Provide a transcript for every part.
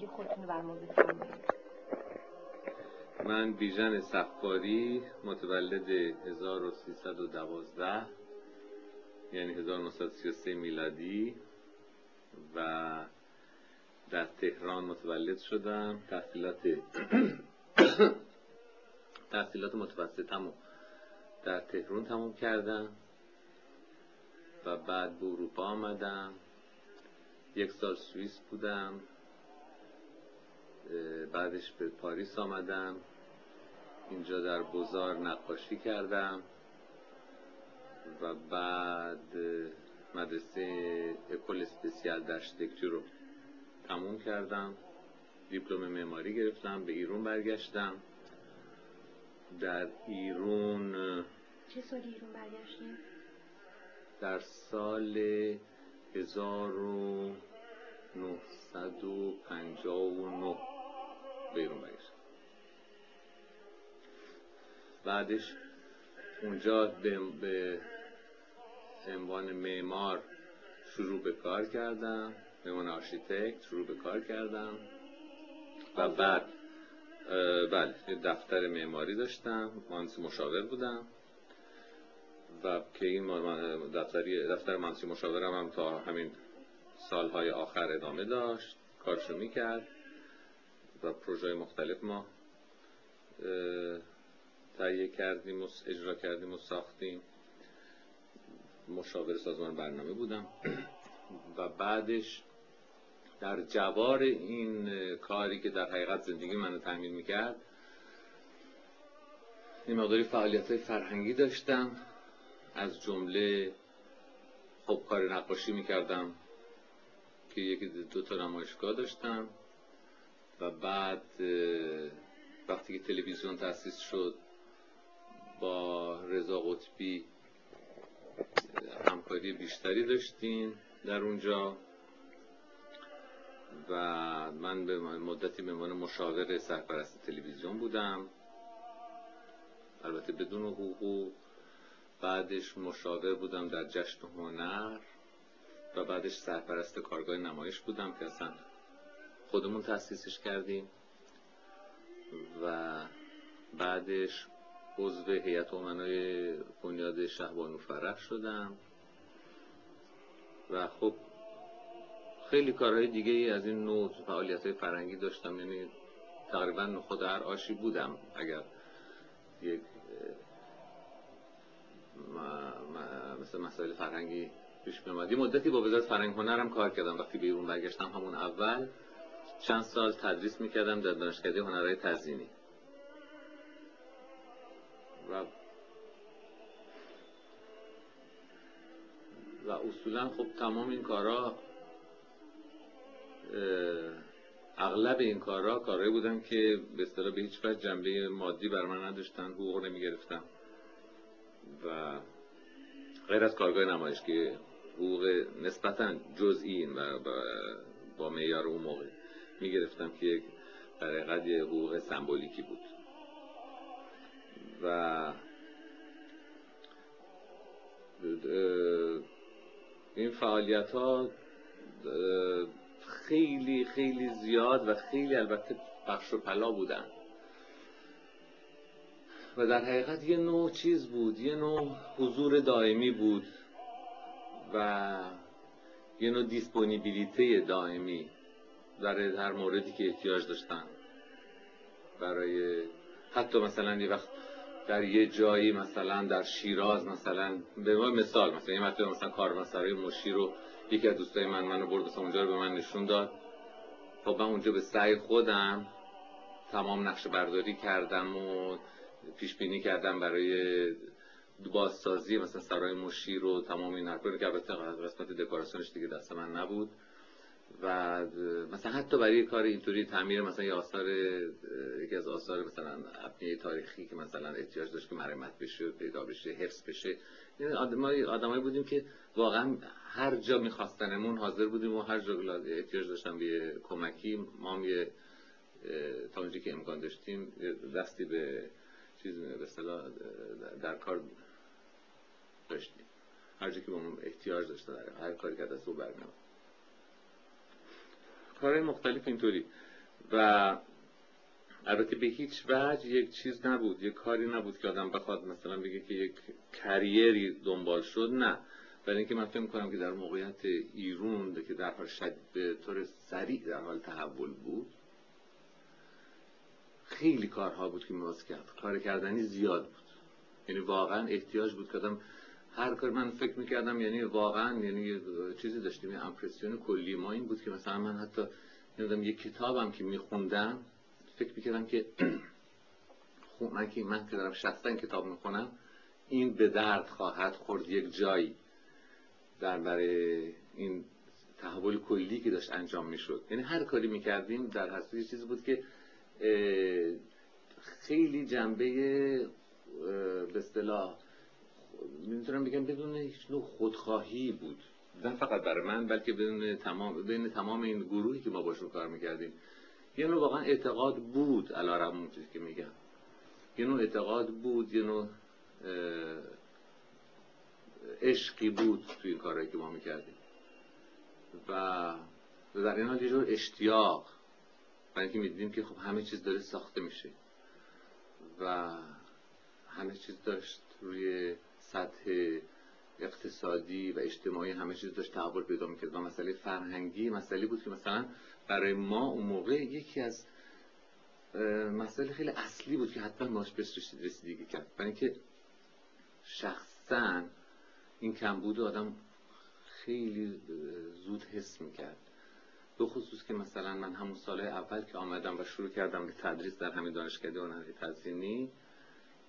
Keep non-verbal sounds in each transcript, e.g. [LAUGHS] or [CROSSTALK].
زندگی خودتون بفرمایید. من بیژن سفاری متولد 1312 یعنی 1933 میلادی و در تهران متولد شدم. تحصیلات [COUGHS] تحصیلات متوسطم در تهران تموم کردم و بعد به اروپا آمدم. یک سال سوئیس بودم. بعدش به پاریس آمدم. اینجا در بزار نقاشی کردم. و بعد مدرسه اکول اسپسیال در رو تموم کردم. دیپلم معماری گرفتم به ایرون برگشتم. در ایرون چه سال ایرون برگشتیم؟ در سال 1959 به برگشتم بعدش اونجا به عنوان معمار شروع به کار کردم. به عنوان آرشیتکت شروع به کار کردم. و بعد بله دفتر معماری داشتم. مهندس مشاور بودم. و که این دفتری دفتر مهندسی مشاورم هم تا همین سالهای آخر ادامه داشت. کارشو می‌کرد. و پروژه مختلف ما تهیه کردیم و اجرا کردیم و ساختیم. مشاور سازمان برنامه بودم. [CLEARS THROAT] و بعدش در جوار این کاری که در حقیقت زندگی منو تامین می‌کرد این مقداری فعالیت های فرهنگی داشتم. از جمله خب کار نقاشی می‌کردم که یکی دو تا نمایشگاه داشتم. و بعد وقتی که تلویزیون تأسیس شد با رضا قطبی همکاری بیشتری داشتیم در اونجا و من به مدتی به عنوان مشاور سرپرست تلویزیون بودم. البته بدون حقوق. بعدش مشاور بودم در جشن هنر و بعدش سرپرست کارگاه نمایش بودم که اصلا خودمون تأسیسش کردیم و بعدش عضو هیئت امنای بنیاد شهبانو فرح شدم. و خب خیلی کارهای دیگه ای از این نوع فعالیت های فرنگی داشتم. یعنی تقریبا خود هر آشی بودم اگر یک مثل مسائل فرهنگی پیش یه مدتی با وزارت فرهنگ هنرم کار کردم. وقتی بیرون برگشتم همون اول چند سال تدریس می‌کردم در دانشکده هنرهای تزیینی. و و اصولا خب تمام این کارا اغلب این کارا کارهایی بودن که به اصطلاح به هیچ وجه جنبه مادی بر من نداشتن حقوق نمی گرفتم و غیر از کارگاه نمایش که حقوق نسبتا جزئی و با معیار اون موقع. می گرفتم که در حقیقت یه حقوق سمبولیکی بود. و این فعالیت ها خیلی خیلی زیاد و خیلی البته بخش و پلا بودن. و در حقیقت یه نوع چیز بود یه نوع حضور دائمی بود و یه نوع دیسپونیبیلیته دائمی. در هر موردی که احتیاج داشتن. برای حتی مثلا یه وقت در یه جایی مثلا در شیراز مثلا به ما مثال مثلا یه مرتبه مثلا کاروانسرای مشی رو یکی از دوستای من منو برد مثلا اونجا رو به من نشون داد. خب من اونجا به سعی خودم تمام نقشه برداری کردم و پیش بینی کردم برای بازسازی مثلا سرای مشی رو تمام این حرفا که البته قسمت دکوراسیونش دیگه دست من نبود. و مثلا حتی برای کار اینطوری تعمیر مثلا یه آثار یکی از آثار مثلا ابنیه تاریخی که مثلا احتیاج داشت که مرمت بشه پیدا بشه حفظ بشه. یعنی آدمای آدمایی بودیم که واقعا هر جا میخواستنمون حاضر بودیم و هر جا احتیاج داشتن به کمکی. ما هم یه تا اونجا که امکان داشتیم دستی به چیز به در کار داشتیم. هر جا که با احتیاج داشته هر کاری که دست او برمیاد کارهای مختلف اینطوری. و البته به هیچ وجه یک چیز نبود یک کاری نبود که آدم بخواد مثلا بگه که یک کریری دنبال شد نه. برای اینکه من فکر می‌کنم که در موقعیت ایرون که در حال شد به طور سریع در حال تحول بود خیلی کارها بود که میواز کرد. کار کردنی زیاد بود. یعنی واقعا احتیاج بود که هر کار من فکر می‌کردم یعنی واقعا یعنی چیزی داشتیم امپرسیون کلی ما این بود که مثلا من حتی نمی‌دونم یک کتابم که میخوندم فکر می‌کردم که [CLEARS THROAT] من که من که دارم شخصا کتاب می‌خونم این به درد خواهد خورد. یک جایی در برای این تحول کلی که داشت انجام می‌شد. یعنی هر کاری می‌کردیم در حسب چیزی بود که خیلی جنبه به اصطلاح می‌تونم بگم بدون هیچ نوع خودخواهی بود. نه فقط برای من بلکه بدون تمام بین تمام این گروهی که ما باشون کار می‌کردیم. یه نوع واقعا اعتقاد بود علا اون که میگم. یه نوع اعتقاد بود یه نوع عشقی بود توی این کارهایی که ما می‌کردیم. و در این حال یه جور اشتیاق. برای اینکه می‌دیدیم که خب همه چیز داره ساخته میشه. و همه چیز داشت روی سطح اقتصادی و اجتماعی همه چیز داشت تحول پیدا می‌کرد. و مسئله فرهنگی مسئله بود که مثلا برای ما اون موقع یکی از مسئله خیلی اصلی بود که حتما ماش بهش رسیدگی کرد. برای اینکه شخصا این کمبود آدم خیلی زود حس می‌کرد. به خصوص که مثلا من همون سال اول که آمدم و شروع کردم به تدریس در همین دانشکده هنری تزیینی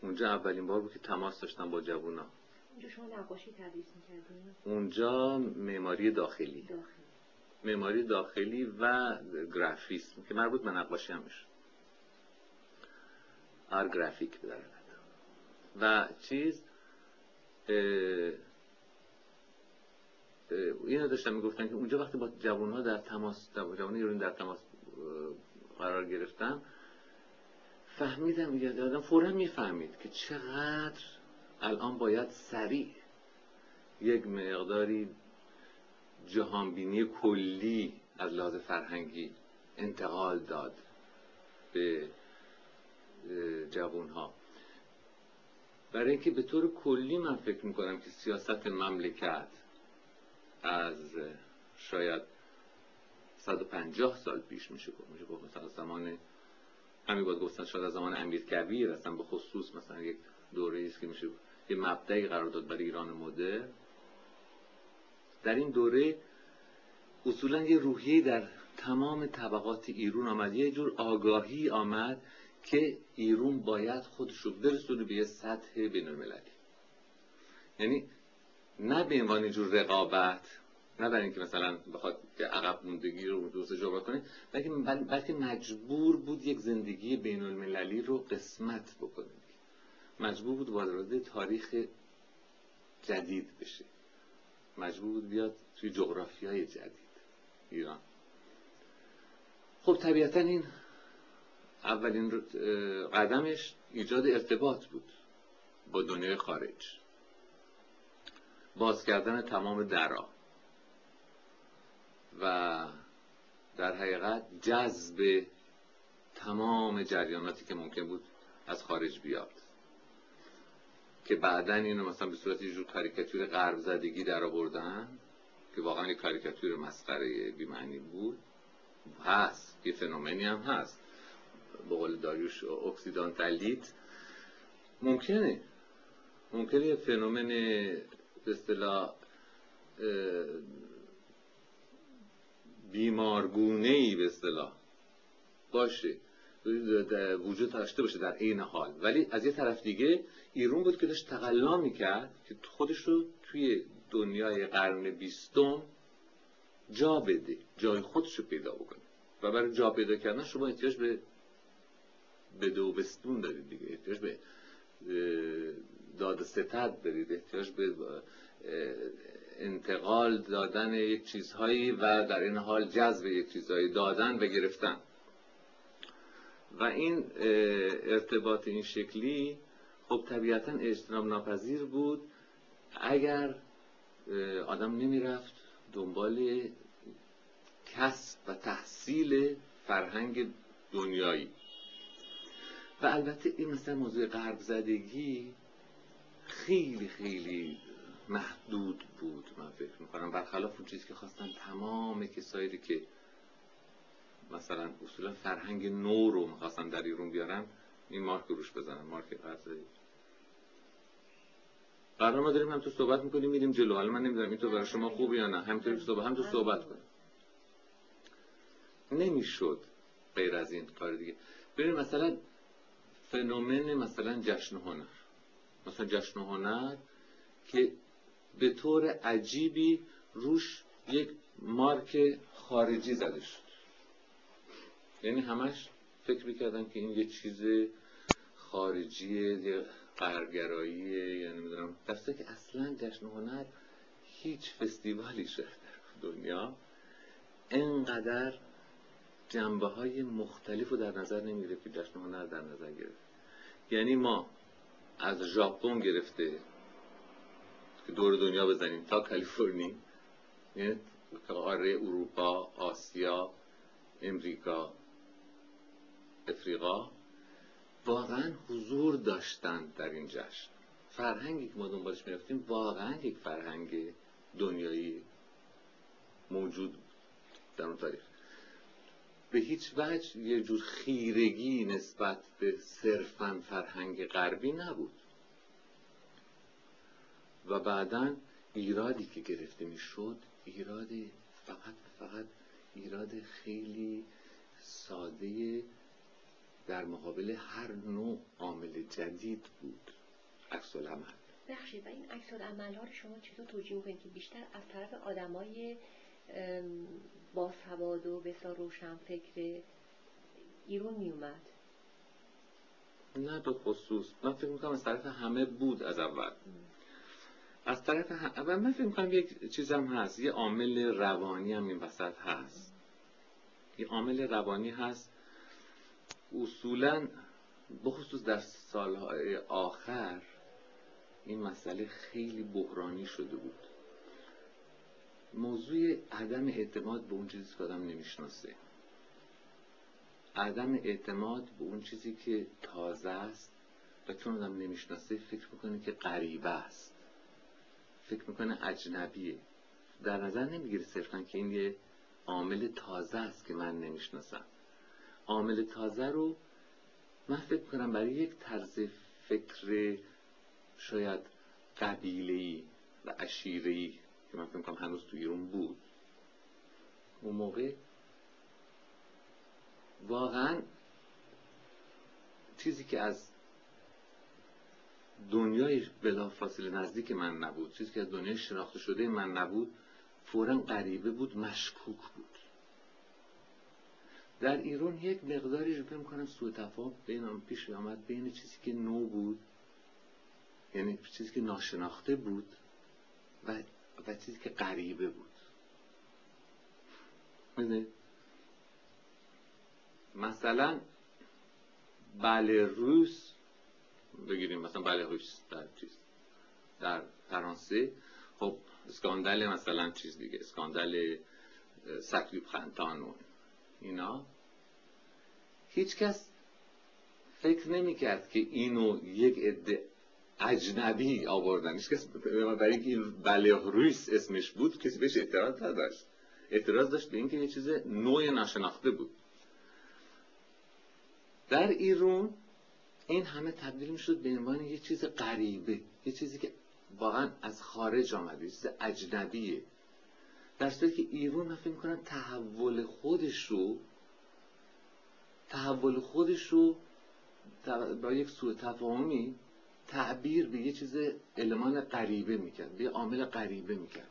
اونجا اولین بار بود که تماس داشتم با جوونا. اونجا شما نقاشی تدریس می‌کردین؟ اونجا معماری داخلی. داخلی. معماری داخلی و گرافیسم که مربوط به نقاشی همش آر گرافیک در و چیز اینو داشتم می‌گفتن که اونجا وقتی با جوان ها در تماس جوان ایرانی در تماس قرار گرفتم فهمیدم یه آدم فورا می‌فهمید که چقدر الان باید سریع یک مقداری جهانبینی کلی از لحاظ فرهنگی انتقال داد به جوان ها برای اینکه به طور کلی من فکر می‌کنم که سیاست مملکت از شاید 150 سال پیش میشه گفت مثلا زمان همین باید گفتن شاید از زمان امیر کبیر اصلا به خصوص مثلا یک دوره است که میشه یه مبدعی قرار داد برای ایران مدر در این دوره اصولا یه روحیه در تمام طبقات ایران آمد. یه جور آگاهی آمد که ایران باید خودش رو برسونه به یه سطح بین المللی یعنی نه به عنوان جور رقابت نه برای اینکه مثلا بخواد که عقب موندگی رو دوست جبران کنه بلکه بلکه مجبور بود یک زندگی بین المللی رو قسمت بکنه. مجبور بود وارد تاریخ جدید بشه. مجبور بود بیاد توی جغرافیای جدید ایران. خب طبیعتا این اولین قدمش ایجاد ارتباط بود با دنیای خارج. باز کردن تمام درا. و در حقیقت جذب تمام جریاناتی که ممکن بود از خارج بیاد. که بعدا اینو مثلا به صورت یه جور کاریکاتور غرب زدگی در آوردن که واقعا یه کاریکاتور مسخره بیمعنی بود. هست یه phénomène ی هم هست. به قول داریوش occidentalité ممکنه. ممکنه یه phénomène به اصطلاح بیمارگونه ای به اصطلاح. باشه. وجود داشته باشه در عین حال. ولی از یه طرف دیگه ایرون بود که داشت تقلا می‌کرد که خودش رو توی دنیای قرن بیستم جا بده جای خودش رو پیدا بکنه. و برای جا پیدا کردن شما احتیاج به بده و بستون دارید دیگه. احتیاج به داد ستد دارید. احتیاج به انتقال دادن یک چیزهایی و در این حال جذب یک چیزهایی دادن و گرفتن. و این ارتباط این شکلی خب طبیعتا اجتناب ناپذیر بود. اگر آدم نمی‌رفت دنبال کسب و تحصیل فرهنگ دنیایی. و البته این مثلا موضوع غرب زدگی خیلی خیلی محدود بود من فکر می‌کنم. برخلاف اون چیزی که خواستن تمام کسایی که مثلا اصولا فرهنگ نو رو می‌خواستن در ایرون بیارن این مارک روش بزنن مارک زدگی قرار ما داریم هم تو صحبت می‌کنیم میریم جلو. حالا من نمی‌دونم این تو برای شما خوبه یا نه. همینطوری صحبت هم تو صحبت کنیم. نمی‌شد غیر از این کار دیگه. ببین مثلا فنومن مثلا جشن هنر. مثلا جشن هنر که به طور عجیبی روش یک مارک خارجی زده شد. یعنی همش فکر می‌کردن که این یه چیز خارجیه یه قرگراییه یا نمی‌دونم. در که اصلا جشن هنر هیچ فستیوالی شده در دنیا. انقدر جنبه های مختلف رو در نظر نمی‌گیره که جشن هنر در نظر گرفت. یعنی ما از ژاپن گرفته که دور دنیا بزنیم تا کالیفرنی قاره اروپا آسیا امریکا افریقا واقعا حضور داشتن در این جشن. فرهنگی که ما دنبالش می‌رفتیم واقعا یک فرهنگ دنیایی موجود در اون تاریخ. به هیچ وجه یه جور خیرگی نسبت به صرفا فرهنگ غربی نبود. و بعدا ایرادی که گرفته می‌شد ایراد فقط فقط ایراد خیلی ساده در مقابل هر نوع عامل جدید بود. عکس العمل. بخشید و این عکس العمل ها رو شما چطور توجیه می‌کنید که بیشتر از طرف آدمای با سواد و بسیار روشن فکر ایرون میومد نه به خصوص. من فکر می‌کنم از طرف همه بود از اول. از طرف هم... من فکر می‌کنم یک چیزم هست. یه عامل روانی هم این وسط هست. یه عامل روانی هست. اصولا بخصوص در سالهای آخر این مسئله خیلی بحرانی شده بود. موضوع عدم اعتماد به اون چیزی که آدم نمی‌شناسه. عدم اعتماد به اون چیزی که تازه است و چون آدم نمی‌شناسه فکر می‌کنه که غریبه است. فکر می‌کنه اجنبیه. در نظر نمی‌گیره صرفا که این یه عامل تازه است که من نمی‌شناسم. عامل تازه رو من فکر کنم برای یک طرز فکر شاید قبیله‌ای و عشیره‌ای که من فکر کنم هنوز تو ایران بود. اون موقع واقعا چیزی که از دنیای بلافاصله نزدیک من نبود. چیزی که از دنیای شناخته شده من نبود فورا غریبه بود مشکوک بود. در ایران یک مقداری رو فکر کنم سوء تفاهم بین پیش آمد بین چیزی که نو بود یعنی چیزی که ناشناخته بود و, و چیزی که غریبه بود. مثلا بله روس بگیریم. مثلا بله روس در چیز. در فرانسه. خب اسکاندال مثلا چیز دیگه اسکاندال سکلیب خنتان و اینا. هیچ کس فکر نمی کرد که اینو یک عده اجنبی آوردن. هیچ کس برای اینکه این رویس اسمش بود کسی بهش اعتراض نداشت. اعتراض داشت به اینکه یه چیز نوع ناشناخته بود. در ایران این همه تبدیل می‌شد به عنوان یه چیز غریبه یه چیزی که واقعا از خارج آمده یه چیز اجنبیه. در صورتی که ایران من فکر می‌کنم تحول خودش رو تحول خودش رو با یک سوء تفاهمی تعبیر به یه چیز المان غریبه می‌کرد به عامل غریبه می‌کرد.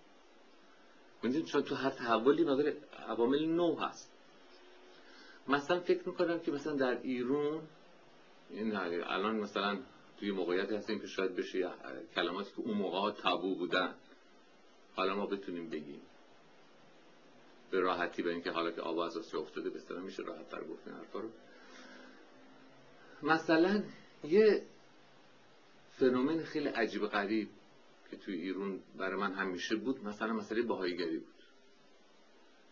می‌دونید چون تو هر تحولی مقدار عوامل نو هست. مثلا فکر می‌کنم که مثلا در ایران این الان مثلا توی موقعیتی هستیم که شاید بشه کلماتی که اون موقع تابو بودن. حالا ما بتونیم بگیم. به راحتی به اینکه حالا که آواز آسیا افتاده بسترم میشه راحت تر گفت این حرفا رو. مثلا یه فنومن خیلی عجیب غریب که توی ایران برای من همیشه بود مثلا مسئله باهایگری بود.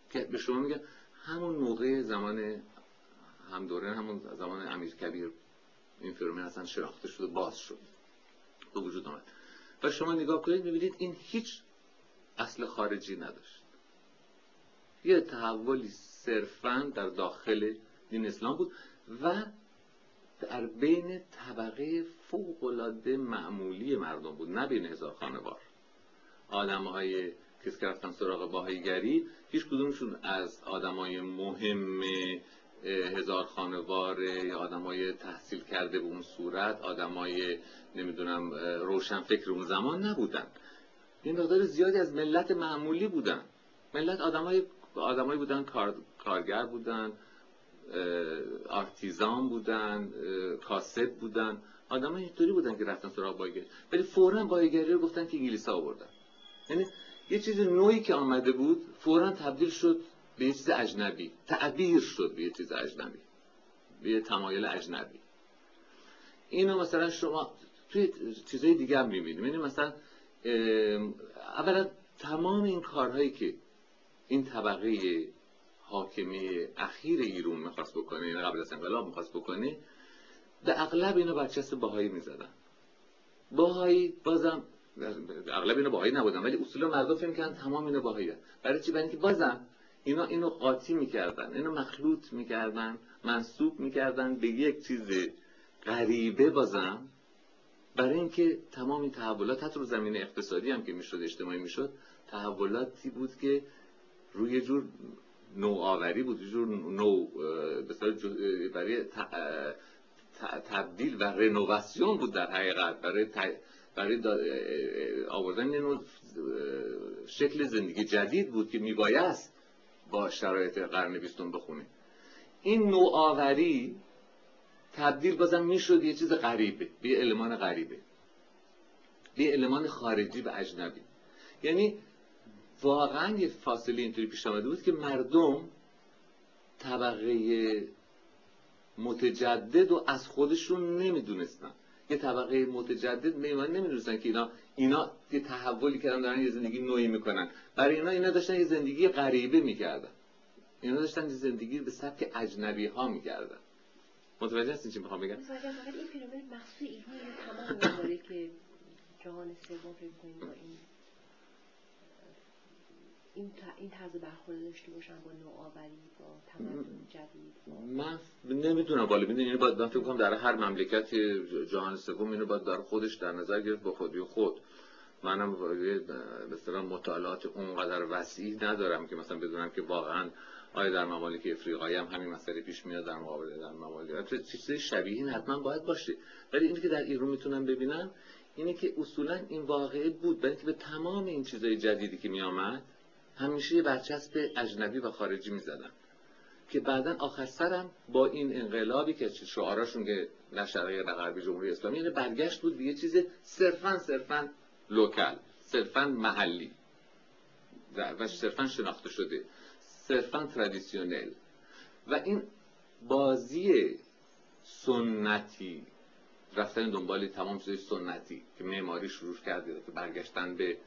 که به شما میگم همون موقع زمان هم دوره همون زمان امیر کبیر این فیلم اصلا شناخته شد و باز شد. به وجود آمد. و شما نگاه کنید می‌بینید این هیچ اصل خارجی نداشت. یه تحولی صرفا در داخل دین اسلام بود و در بین طبقه فوقلاده معمولی مردم بود نه بین هزار خانوار. آدم های کسی که رفتن سراغ باهیگری هیچ کدومشون از آدمای مهم هزار خانوار یا آدمای تحصیل کرده به اون صورت آدمای نمی‌دونم روشن فکر اون زمان نبودن. این مقدار زیادی از ملت معمولی بودن. ملت آدمای آدمایی بودن کار، کارگر بودن آرتیزان بودن کاسب بودن. آدم اینطوری بودن که رفتن سراغ بایگری. ولی فورا بایگری رو گفتن که انگلیس آوردن. یعنی یه چیز نوعی که آمده بود فورا تبدیل شد به یه چیز اجنبی. تعبیر شد به یه چیز اجنبی. به یه تمایل اجنبی. اینو مثلا شما توی چیزای دیگه هم می‌بینیم. یعنی مثلا اولا تمام این کارهایی که این طبقه حاکمی اخیر ایرون می‌خواست بکنه یعنی قبل از انقلاب می‌خواست بکنه به اغلب اینو برچسب باهایی می‌زدن. باهایی بازم اغلب اینو باهایی نبودن ولی اصولا مردم فکر کردن تمام اینو باهایی برای چی؟ برای اینکه بازم اینا اینو قاطی می‌کردن اینو مخلوط می‌کردن منصوب می‌کردن به یک چیز غریبه بازم برای اینکه تمام این تحولات حتی رو زمینه اقتصادی هم که می‌شد اجتماعی می‌شد تحولاتی بود که روی جور نوآوری بود جور نو برای تبدیل و رنوواسیون بود در حقیقت. برای برای آوردن نوع شکل زندگی جدید بود که میبایست با شرایط قرن بیستم بخونه این نوآوری تبدیل بازم می‌شد یه چیز غریبه به یه المان غریبه. به یه المان خارجی و اجنبی. یعنی واقعا یه فاصله اینطوری پیش آمده بود که مردم طبقه متجدد و از خودشون نمی‌دونستن. یه طبقه متجدد میمان نمی‌دونستن که اینا اینا یه تحولی کردن دارن یه زندگی نوعی می‌کنن. برای اینا اینا داشتن یه زندگی غریبه می‌کردن. اینا داشتن یه زندگی به سبک اجنبی ها می‌کردن. متوجه هستین چی می‌خوام بگم؟ این مخصوص تمام که جهان سوم فکر این این طرز برخورد داشته باشن با نوآوری با تمدن جدید. من نمی‌دونم بالا می‌دونی یعنی باید من فکر کنم در هر مملکت جهان سوم اینو باید در خودش در نظر گرفت با خودی خود. منم مثلا مطالعات اونقدر وسیع ندارم که مثلا بدونم که واقعا آیا در ممالک افریقایی هم همین مسئله پیش میاد در مقابل در ممالک. چیزی شبیه این حتما باید باشه. ولی اینی که در ایران می‌تونم ببینم اینه که اصولا این واقعه بود. برای به تمام این چیزای جدیدی که میآمد همیشه یه برچسب اجنبی و خارجی می‌زدن که بعدا آخر سرم با این انقلابی که شعاراشون که نه شرقی نه غربی جمهوری اسلامی یعنی برگشت بود به یه چیز صرفا صرفا local صرفا محلی و صرفا شناخته شده صرفا traditionnel و این بازی سنتی رفتن دنبال تمام چیزای سنتی که معماری شروع کرده که برگشتن به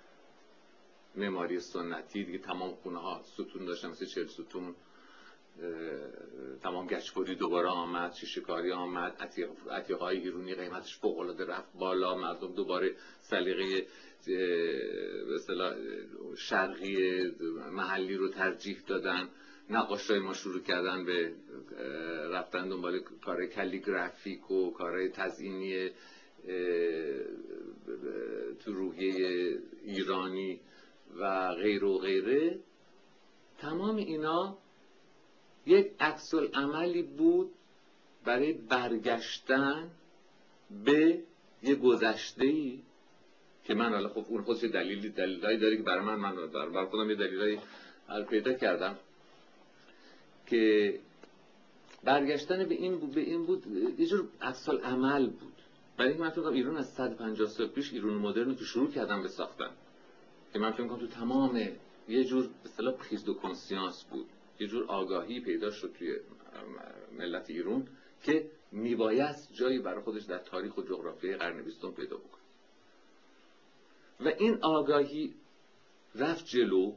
معماری سنتی دیگه تمام خونه ها ستون داشتن مثل چل ستون تمام گچپوری دوباره آمد شیشکاری آمد عتیق های ایرونی قیمتش فوق العاده رفت بالا مردم دوباره سلیقه شرقی محلی رو ترجیح دادن. نقاش ما شروع کردن به رفتن دنبال کار کلیگرافیک و کارهای تزئینی تو روحیه ایرانی. و غیر و غیره تمام اینا یک عکس عملی بود برای برگشتن به یه گذشته ای که من حالا خب اون خودش دلیلی دلیلایی داره که برای من من برای خودم یه دلیلایی پیدا کردم که برگشتن به این بود به این بود یه جور عکس عمل بود. برای اینکه من فکر ایران از 150 سال پیش ایران مدرن که شروع کردم به ساختن. که من فکر کنم تو تمام یه جور به اصطلاح پریز دو کنسیانس بود. یه جور آگاهی پیدا شد توی ملت ایران که میبایست جایی برای خودش در تاریخ و جغرافیای قرن بیستم پیدا بکنه. و این آگاهی رفت جلو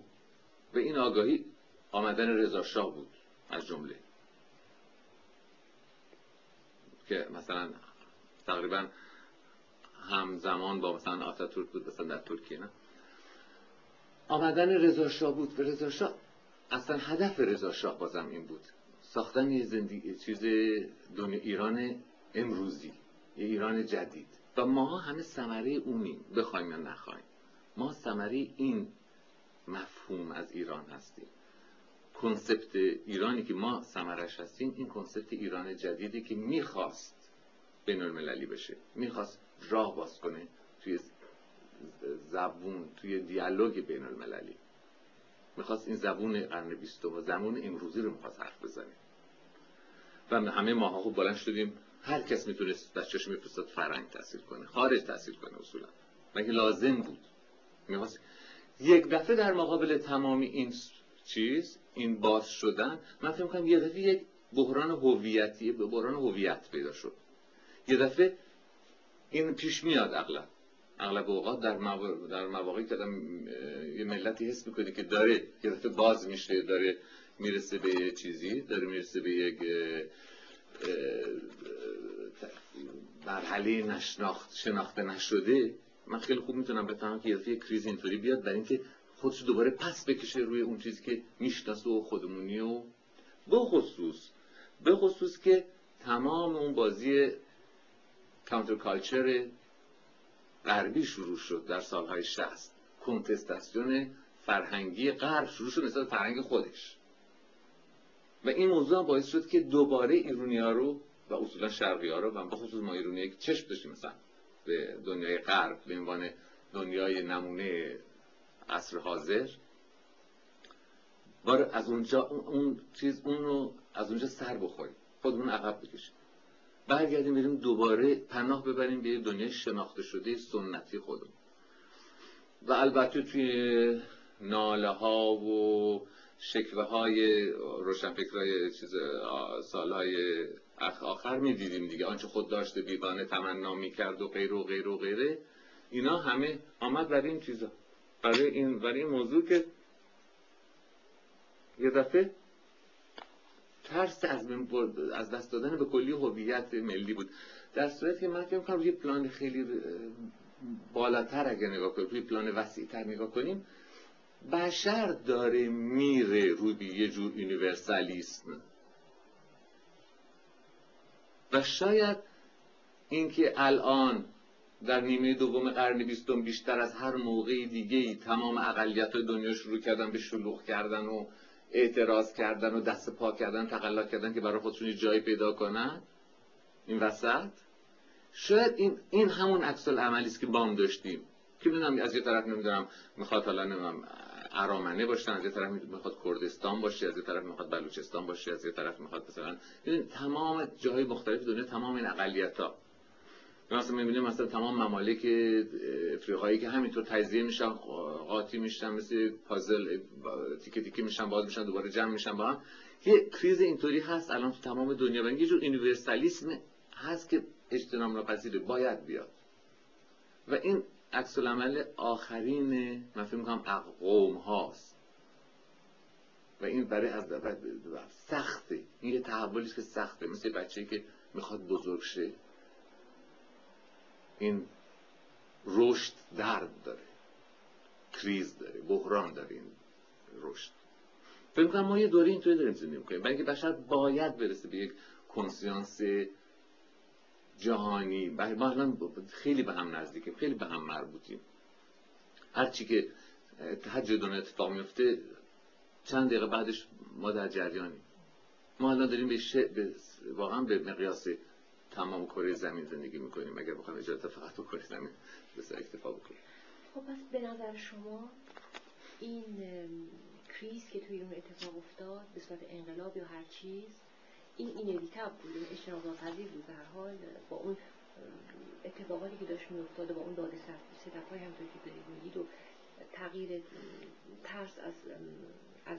و این آگاهی آمدن رضا شاه بود از جمله. که مثلا تقریبا همزمان با مثلا آتاتورک بود مثلا در ترکیه نه؟ آمدن رضا بود. و رضا اصلا هدف رضا بازم این بود. ساختن یه زندگی چیز دنیا ایران امروزی یه ایران جدید. و ما همه ثمره اونیم بخوایم یا نخوایم. ما ثمره این مفهوم از ایران هستیم. کنسپت ایرانی که ما ثمرش هستیم این کنسپت ایران جدیدی که می‌خواست بین المللی بشه. می‌خواست راه باز کنه توی زبون توی دیالوگ بین المللی می‌خواست این زبون قرن بیستم و زبون امروزی رو می‌خواست حرف بزنه. و همه ماها خوب بلند شدیم. هر کس می‌تونست بچه‌ش میفرستاد فرنگ تحصیل کنه خارج تحصیل کنه اصولا. مگه لازم بود؟ می‌خواست یک دفعه در مقابل تمامی این چیز این باز شدن من فکر کنم یه دفعه یک بحران هویتی به بحران هویت پیدا شد. یه دفعه این پیش میاد اغلب. اغلب اوقات در, در مواقعی که یه ملتی حس می‌کنه که داره دفعه باز میشه داره می‌رسه به یه چیزی داره می‌رسه به یک مرحله نشناخت شناخته نشده. من خیلی خوب می‌تونم بفهمم که یه کریز اینطوری بیاد برای اینکه خودش دوباره پس بکشه روی اون چیزی که می‌شناسه و خودمونی و بخصوص بخصوص که تمام اون بازی کانتر کالچر غربی شروع شد در سالهای شست کنتستاسیون فرهنگی غرب شروع شد نسبت فرهنگ خودش. و این موضوع باعث شد که دوباره ایرونی ها رو و اصولا شرقی ها رو و بخصوص ما ایرونی که چشم داشتیم مثلا به دنیای غرب به عنوان دنیای نمونه عصر حاضر بار از اونجا اون چیز اون رو از اونجا سر بخوریم. خودمون عقب بکشیم. برگردیم بریم دوباره پناه ببریم به دنیای شناخته شده سنتی خودمون. و البته توی ناله ها و شکوه های روشنفکرهای چیز سالهای آخر می‌دیدیم دیگه. آنچه خود داشته بیگانه تمنا می‌کرد و غیر و غیر و غیره اینا همه آمد برای این چیزا. برای این برای این موضوع که یه دفعه ترس از, از دست دادن به کلی هویت ملی بود. در صورتی که من فکر کنم روی پلان خیلی بالاتر اگر نگاه کنیم روی پلان وسیعتر نگاه کنیم بشر داره میره روی یه جور یونیورسالیسم. و شاید اینکه الان در نیمه دوم قرن بیستم بیشتر از هر موقع دیگه ای تمام اقلیت دنیا شروع کردن به شلوغ کردن و اعتراض کردن و دست پا کردن تقلا کردن که برای خودشون جایی پیدا کنن. این وسط. شاید این, این همون عکس عملی است که بام داشتیم. که می‌دونم از یه طرف نمی‌دونم می‌خواد حالا نمی‌دونم ارامنه باشن از یه طرف می‌خواد کردستان باشه از یه طرف می‌خواد بلوچستان باشه از یه طرف می‌خواد مثلا تمام جاهای مختلف دنیا تمام این اقلیت ها مثلا می‌بینیم مثلا تمام ممالک افریقایی که همینطور تجزیه میشن قاطی میشن مثل پازل تیکه تیکه میشن باز میشن دوباره جمع میشن با هم. یه کریز اینطوری هست الان تو تمام دنیا و یه جور یونیورسالیسم هست که اجتناب ناپذیره باید بیاد. و این عکس العمل آخرین من فکر می‌کنم قوم هاست و این برای از سخته. این یه تحولی که سخته. مثل بچه که می‌خواد بزرگ شه. این رشد درد داره کریز داره بحران داره این رشد. فکر کنم ما یه دوره اینطوری داریم زندگی می‌کنیم. برای اینکه بشر باید برسه به یک کنسیانس جهانی. ما خیلی به هم نزدیکیم خیلی به هم مربوطیم. هرچی که اتحاد دنیا اتفاق میفته چند دقیقه بعدش ما در جریانیم. ما الان داریم به, واقعا به مقیاس تمام کره زمین زندگی می‌کنیم. اگر بخوایم اجازه فقط کره زمین بس اکتفا بکنیم. خب پس به نظر شما این کریز که توی اون اتفاق افتاد به صورت انقلاب یا هر چیز این اینویتاب بود این اجتناب ناپذیر بود هر حال با اون اتفاقاتی که داشت میافتاد و با اون داده ستف های همطور که دارید میگید و تغییر ترس از از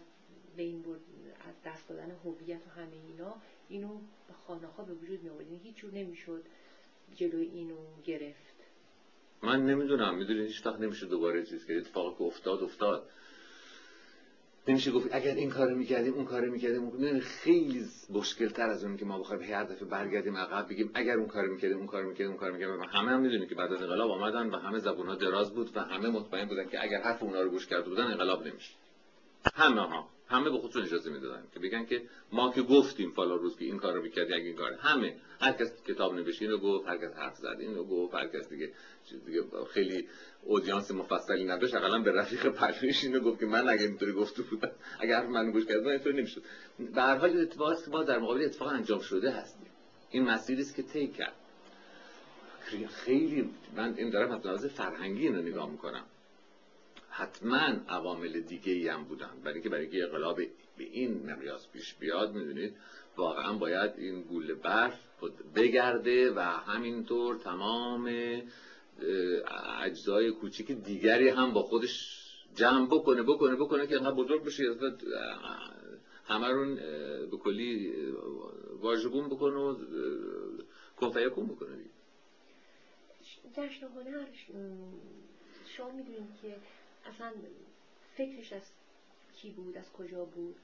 بین برد از دست دادن هویت و همه اینا اینو به خانه ها به وجود می آورد یعنی هیچ جور نمی‌شد جلوی اینو گرفت. من نمی‌دونم می‌دونی هیچ وقت نمیشه دوباره چیز که اتفاقی که افتاد. افتاد نمیشه گفت؟ اگر این کارو می‌کردیم اون کارو می‌کردیم. اون خیلی مشکل تر از اون که ما بخوایم هر دفعه برگردیم عقب بگیم اگر اون کارو می‌کردیم اون کارو می‌کردیم اون کارو می‌کردیم. همه هم می‌دونیم که بعد از انقلاب آمدن و همه زبونها دراز بود و همه مطمئن بودن که اگر حرف اونا رو گوش کرده بودن انقلاب نمیشه. همه ها همه به خودشون اجازه می‌دادن که بگن که ما که گفتیم فالا روز که این کارو می‌کرد اگه این کار همه. هر کس کتاب نوشت اینو گفت هر کس حرف زد اینو گفت هر کس دیگه دیگه خیلی اودیانس مفصلی نداشت. حداقل به رفیق پرویش اینو گفت که من اگه اینطوری گفته بودم اگر حرف من گوش کردم اینطوری نمی‌شد. به هر حال اتفاقی که ما در مقابل اتفاق انجام شده هستیم این مسیری است که طی کرد. خیلی من این دارم از فرهنگی اینو نگاه می‌کنم. حتما عوامل دیگه ای هم بودن. برای اینکه برای اینکه انقلاب به این مقیاس پیش بیاد می‌دونید واقعا باید این گوله برف بگرده و همینطور تمام اجزای کوچیک دیگری هم با خودش جمع بکنه بکنه بکنه که انقدر بزرگ بشه همه رون به کلی واژگون بکنه و کنفیکون بکنه. دیگه جشن هنر شما می‌دونید که اصلا فکرش از کی بود؟ از کجا بود؟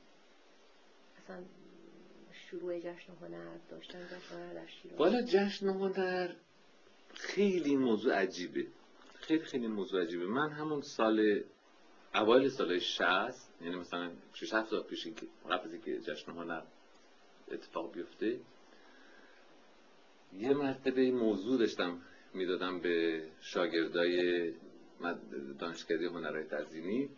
اصلا شروع جشن هنر داشتن جشن هنر در شیراز. والا جشن هنر خیلی موضوع عجیبه. خیلی خیلی موضوع عجیبه. من همون سال اوایل سال 60 یعنی مثلا 6 7 سال پیش قبل از اینکه جشن هنر اتفاق بیفته یه مرتبه موضوع داشتم می‌دادم به شاگردای دانشکده هنرهای تزیینی.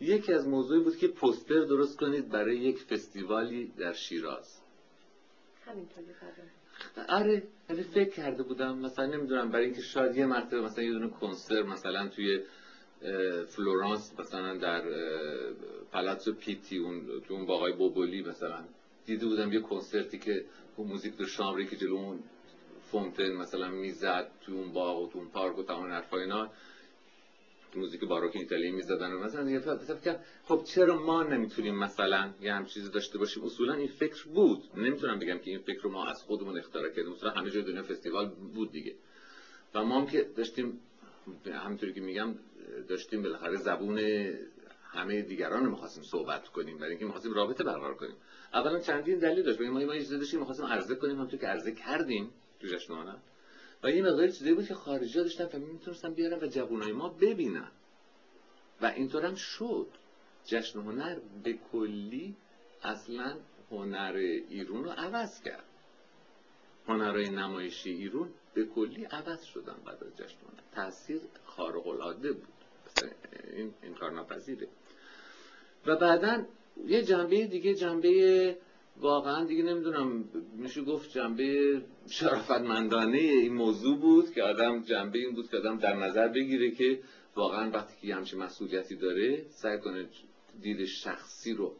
یکی از موضوعی بود که پوستر درست کنید برای یک فستیوالی در شیراز. همینطوری آره آره فکر کرده بودم مثلا نمی‌دونم برای اینکه شاید یه مرتبه مثلا یه دونه کنسرت مثلا توی فلورانس مثلا در پالاتسو پیتی اون تو اون باقای بوبولی مثلا دیده بودم یه کنسرتی که اون موزیک دو شامری که جلو اون فونتن مثلا می‌زد تو اون باغ و تو اون پارک و تمام حرفا اینا. موزیک باروک ایتالیایی می‌زدن و مثلا یه فکر خب چرا ما نمی‌تونیم مثلا یه هم چیزی داشته باشیم؟ اصولا این فکر بود. نمی‌تونم بگم که این فکر رو ما از خودمون اختراع کردیم. اصولا همه جای دنیا فستیوال بود دیگه. و ما هم که داشتیم همینطوری که میگم داشتیم بالاخره زبون همه دیگران رو می‌خواستیم صحبت کنیم برای اینکه می‌خواستیم رابطه برقرار کنیم. اولا چندین دلیل داشت. ما ما اجازه داشتیم می‌خواستیم عرضه کنیم. همونطور که عرضه کردیم تو جشنواره و یه مقدار چیزایی بود که خارجی ها داشتن و می‌تونستن بیارن و جوانای ما ببینن. و اینطور هم شد. جشن هنر به کلی اصلا هنر ایرون رو عوض کرد. هنرهای نمایشی ایرون به کلی عوض شدن بعد از جشن هنر. تاثیر خارق العاده بود. این انکار ناپذیره و بعدا یه جنبه دیگه جنبه واقعا دیگه نمی‌دونم میشه گفت جنبه شرافتمندانه این موضوع بود که آدم جنبه این بود که آدم در نظر بگیره که واقعا وقتی که همچین مسئولیتی داره سعی کنه دید شخصی رو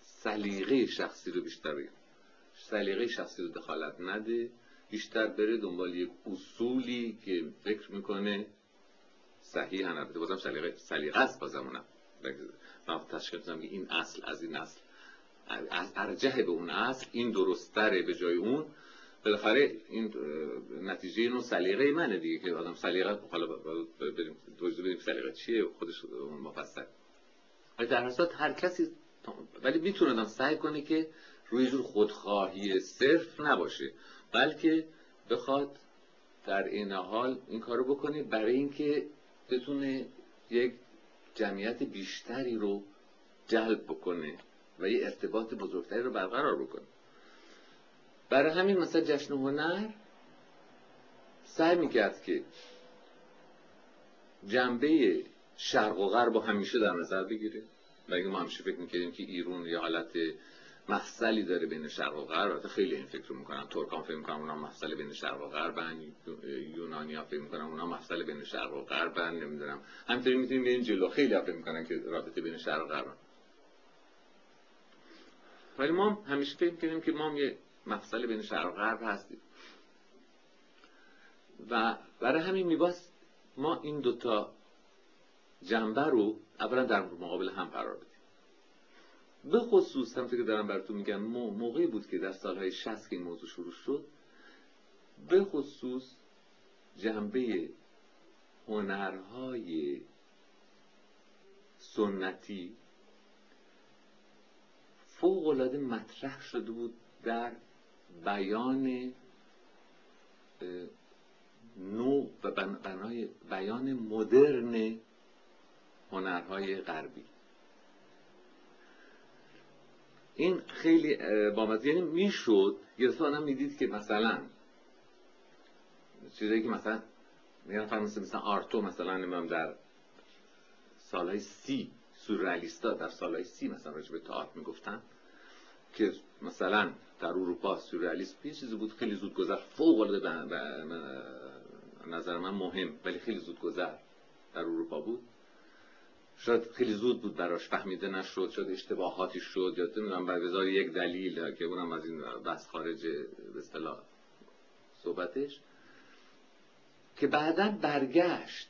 سلیقه شخصی رو بیشتر بگیره سلیقه شخصی رو دخالت نده بیشتر بره دنبال یک اصولی که فکر می‌کنه صحیح هم بازم سلیقه سلیقه است بازم اونم. تشکیل که این اصل از این اصل. ارجه به اون اصل این درستره به جای اون. بالاخره این نتیجه اینو سلیقه منه دیگه که آدم سلیقه حالا بریم توضیح بدیم سلیقه چیه خودش مفصل. ولی در حسات هر کسی ولی می‌تونه آدم سعی کنه که روی جور خودخواهی صرف نباشه بلکه بخواد در این حال این کارو بکنه برای اینکه بتونه یک جمعیت بیشتری رو جلب بکنه و یه ارتباط بزرگتری رو برقرار بکنه. برای همین مثلا جشن هنر سعی می‌کرد که جنبه شرق و غرب همیشه در نظر بگیره. و ما همیشه فکر می‌کردیم که ایرون یه حالت مفصلی داره بین شرق و غرب. البته خیلی این فکر رو می‌کنن ترکان فکر می‌کنن اونا مفصل بین شرق و غربن یونانیا فکر می‌کنن اونا مفصل بین شرق و غربن نمی‌دونم. همینطوری می‌تونیم بریم جلو. خیلی فکر می‌کنن که رابطه بین شرق و غربن ولی ما همیشه فکر می‌کنیم که ما یه مفصل بین شرق و غرب هستیم. و برای همین میباست ما این دوتا جنبه رو اولا در مقابل هم قرار بدیم. به خصوص هم که دارم براتون میگم موقعی بود که در سالهای 60 که این موضوع شروع شد به خصوص جنبه هنرهای سنتی فوق مطرح شده بود در بیان نوع و بنای بیان مدرن هنرهای غربی. این خیلی بامزه. یعنی می‌شد یه دفعه می‌دید که مثلا چیزایی که مثلا میگن مثل مثلا آرتو مثلا نمیم در سالهای سی سورئالیستا در سالهای سی مثلا راجع به می‌گفتن که مثلا در اروپا سورئالیسم یه چیزی بود خیلی زود گذر. فوق العاده نظر من مهم ولی خیلی زود گذر در اروپا بود. شاید خیلی زود بود براش فهمیده نشد شاید اشتباهاتی شد یا نمی‌دونم بر یک دلیل که اونم از این بس خارج به اصطلاح صحبتش که بعدا برگشت.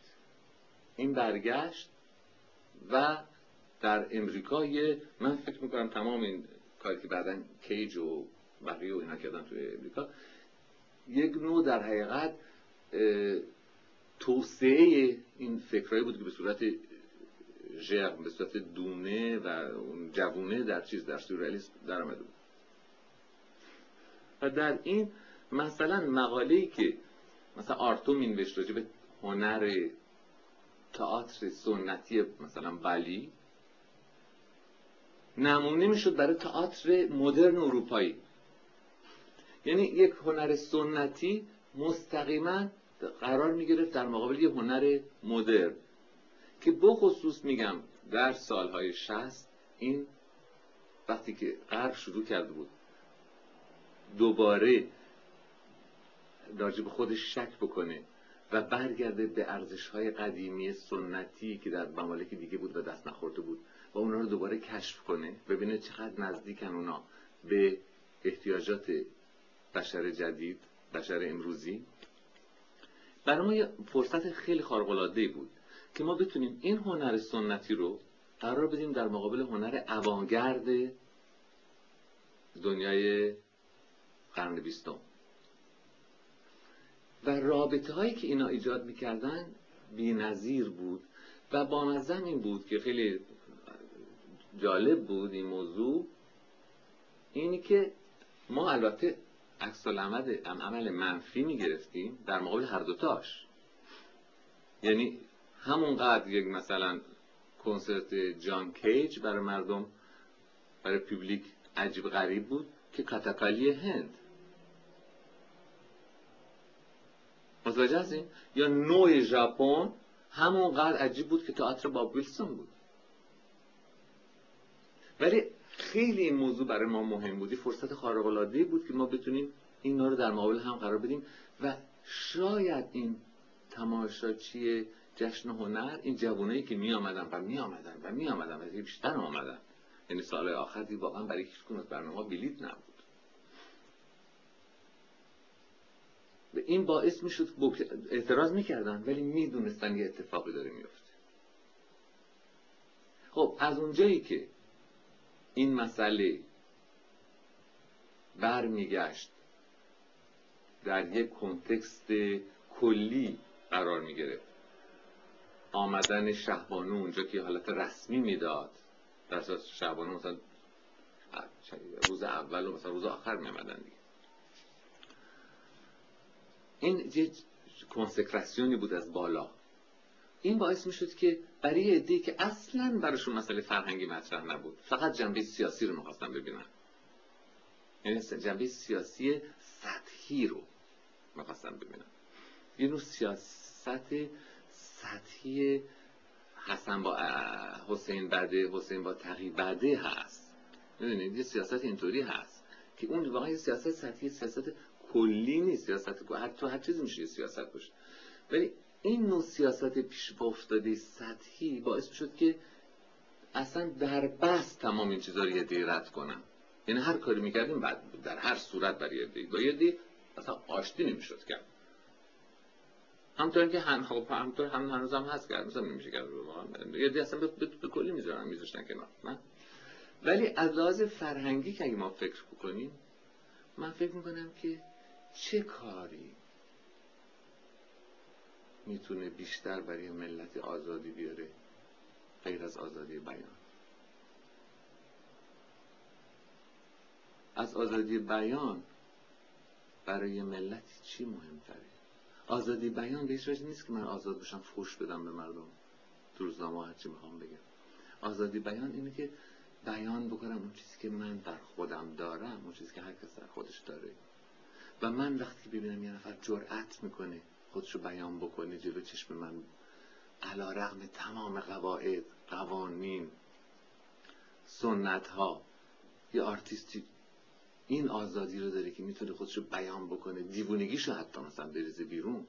این برگشت و در امریکا یه من فکر می‌کنم تمام این کاری که بعدا کیج و بقیه و اینا کردن توی امریکا یک نوع در حقیقت توسعه این فکرهایی بود که به صورت ژرم به صورت دونه و جوونه در چیز در سورئالیسم در آمده بود. و در این مثلا مقاله‌ای که مثلا آرتو مینوشت راجع به هنر تئاتر سنتی مثلا بلی نمونه می‌شد برای تئاتر مدرن اروپایی. یعنی یک هنر سنتی مستقیما قرار می‌گرفت در مقابل یه هنر مدرن. که بخصوص میگم در سالهای شست این وقتی که غرب شروع کرده بود دوباره راجع خودش شک بکنه و برگرده به ارزش های قدیمی سنتی که در ممالک دیگه بود و دست نخورده بود و اونا رو دوباره کشف کنه ببینه چقدر نزدیکن اونا به احتیاجات بشر جدید بشر امروزی. برای ما یه فرصت خیلی خارق‌العاده‌ای بود. که ما بتونیم این هنر سنتی رو قرار بدیم در مقابل هنر اوانگرد دنیای قرن بیستم. و رابطه هایی که اینا ایجاد می‌کردن بی نظیر بود و با این بود که خیلی جالب بود این موضوع اینی که ما البته عکس عمل منفی می‌گرفتیم در مقابل هر دوتاش. یعنی همونقدر یک مثلا کنسرت جان کیج برای مردم برای پوبلیک عجیب غریب بود که کتکالی هند. متوجه هستین؟ یا نوع ژاپن همونقدر عجیب بود که تئاتر باب ویلسون بود. ولی خیلی این موضوع برای ما مهم بودی فرصت خارق العاده بود که ما بتونیم اینا رو در مقابل هم قرار بدیم. و شاید این تماشاچی جشن هنر این جوانایی که می آمدن و می آمدن و می آمدن و بیشتر آمدن. یعنی سال آخر واقعا برای هیچ از برنامه بلیت نبود. و این باعث می‌شد اعتراض می‌کردن ولی می‌دونستن یه اتفاقی داره میفته خب از اونجایی که این مسئله برمیگشت در یک کنتکست کلی قرار می‌گرفت. آمدن شهبانو اونجا که حالت رسمی می‌داد. در شهبانو مثلا روز اول و مثلا روز آخر میامدن دیگه. این یه کنسکراسیونی بود از بالا. این باعث می‌شد که برای عده‌ای که اصلا براشون مسئله فرهنگی مطرح نبود فقط جنبه سیاسی رو می‌خواستن ببینن. یعنی جنبه سیاسی سطحی رو می‌خواستن ببینن. یه نوع سیاست سطحی حسن با حسین بده حسین با تقی بده هست. می‌دونید؟ یه سیاست اینطوری هست که اون واقعا سیاست سطحی سیاست کلی نیست. سیاست هر تو هر چیزی میشه سیاست باشه. ولی این نوع سیاست پیش افتاده سطحی باعث شد که اصلا در بس تمام این چیزا رو یه رد کنم. یعنی هر کاری می‌کردیم بعد در هر صورت برای یه با یه اصلا آشتی نمی‌شد کرد همطور که هم خب همطور هم هنوز هم هست کرد مثلا نمیشه کرد یه دی اصلا به, کلی می‌ذارن میذاشتن کنار. من ولی از لحاظ فرهنگی که اگه ما فکر بکنیم من فکر می‌کنم که چه کاری می‌تونه بیشتر برای ملت آزادی بیاره غیر از آزادی بیان؟ از آزادی بیان برای ملت چی مهمتره؟ آزادی بیان به هیچ نیست که من آزاد بشم فوش بدم به مردم. تو روزنامه هرچی می‌خوام بگم. آزادی بیان اینه که بیان بکنم اون چیزی که من در خودم دارم اون چیزی که هر کس در خودش داره. و من وقتی ببینم یه نفر جرأت می‌کنه خودشو بیان بکنه جلو چشم من علا رغم تمام قواعد قوانین سنت ها یه آرتیستی این آزادی رو داره که می‌تونه خودشو بیان بکنه دیوونگیشو حتی مثلا بریزه بیرون.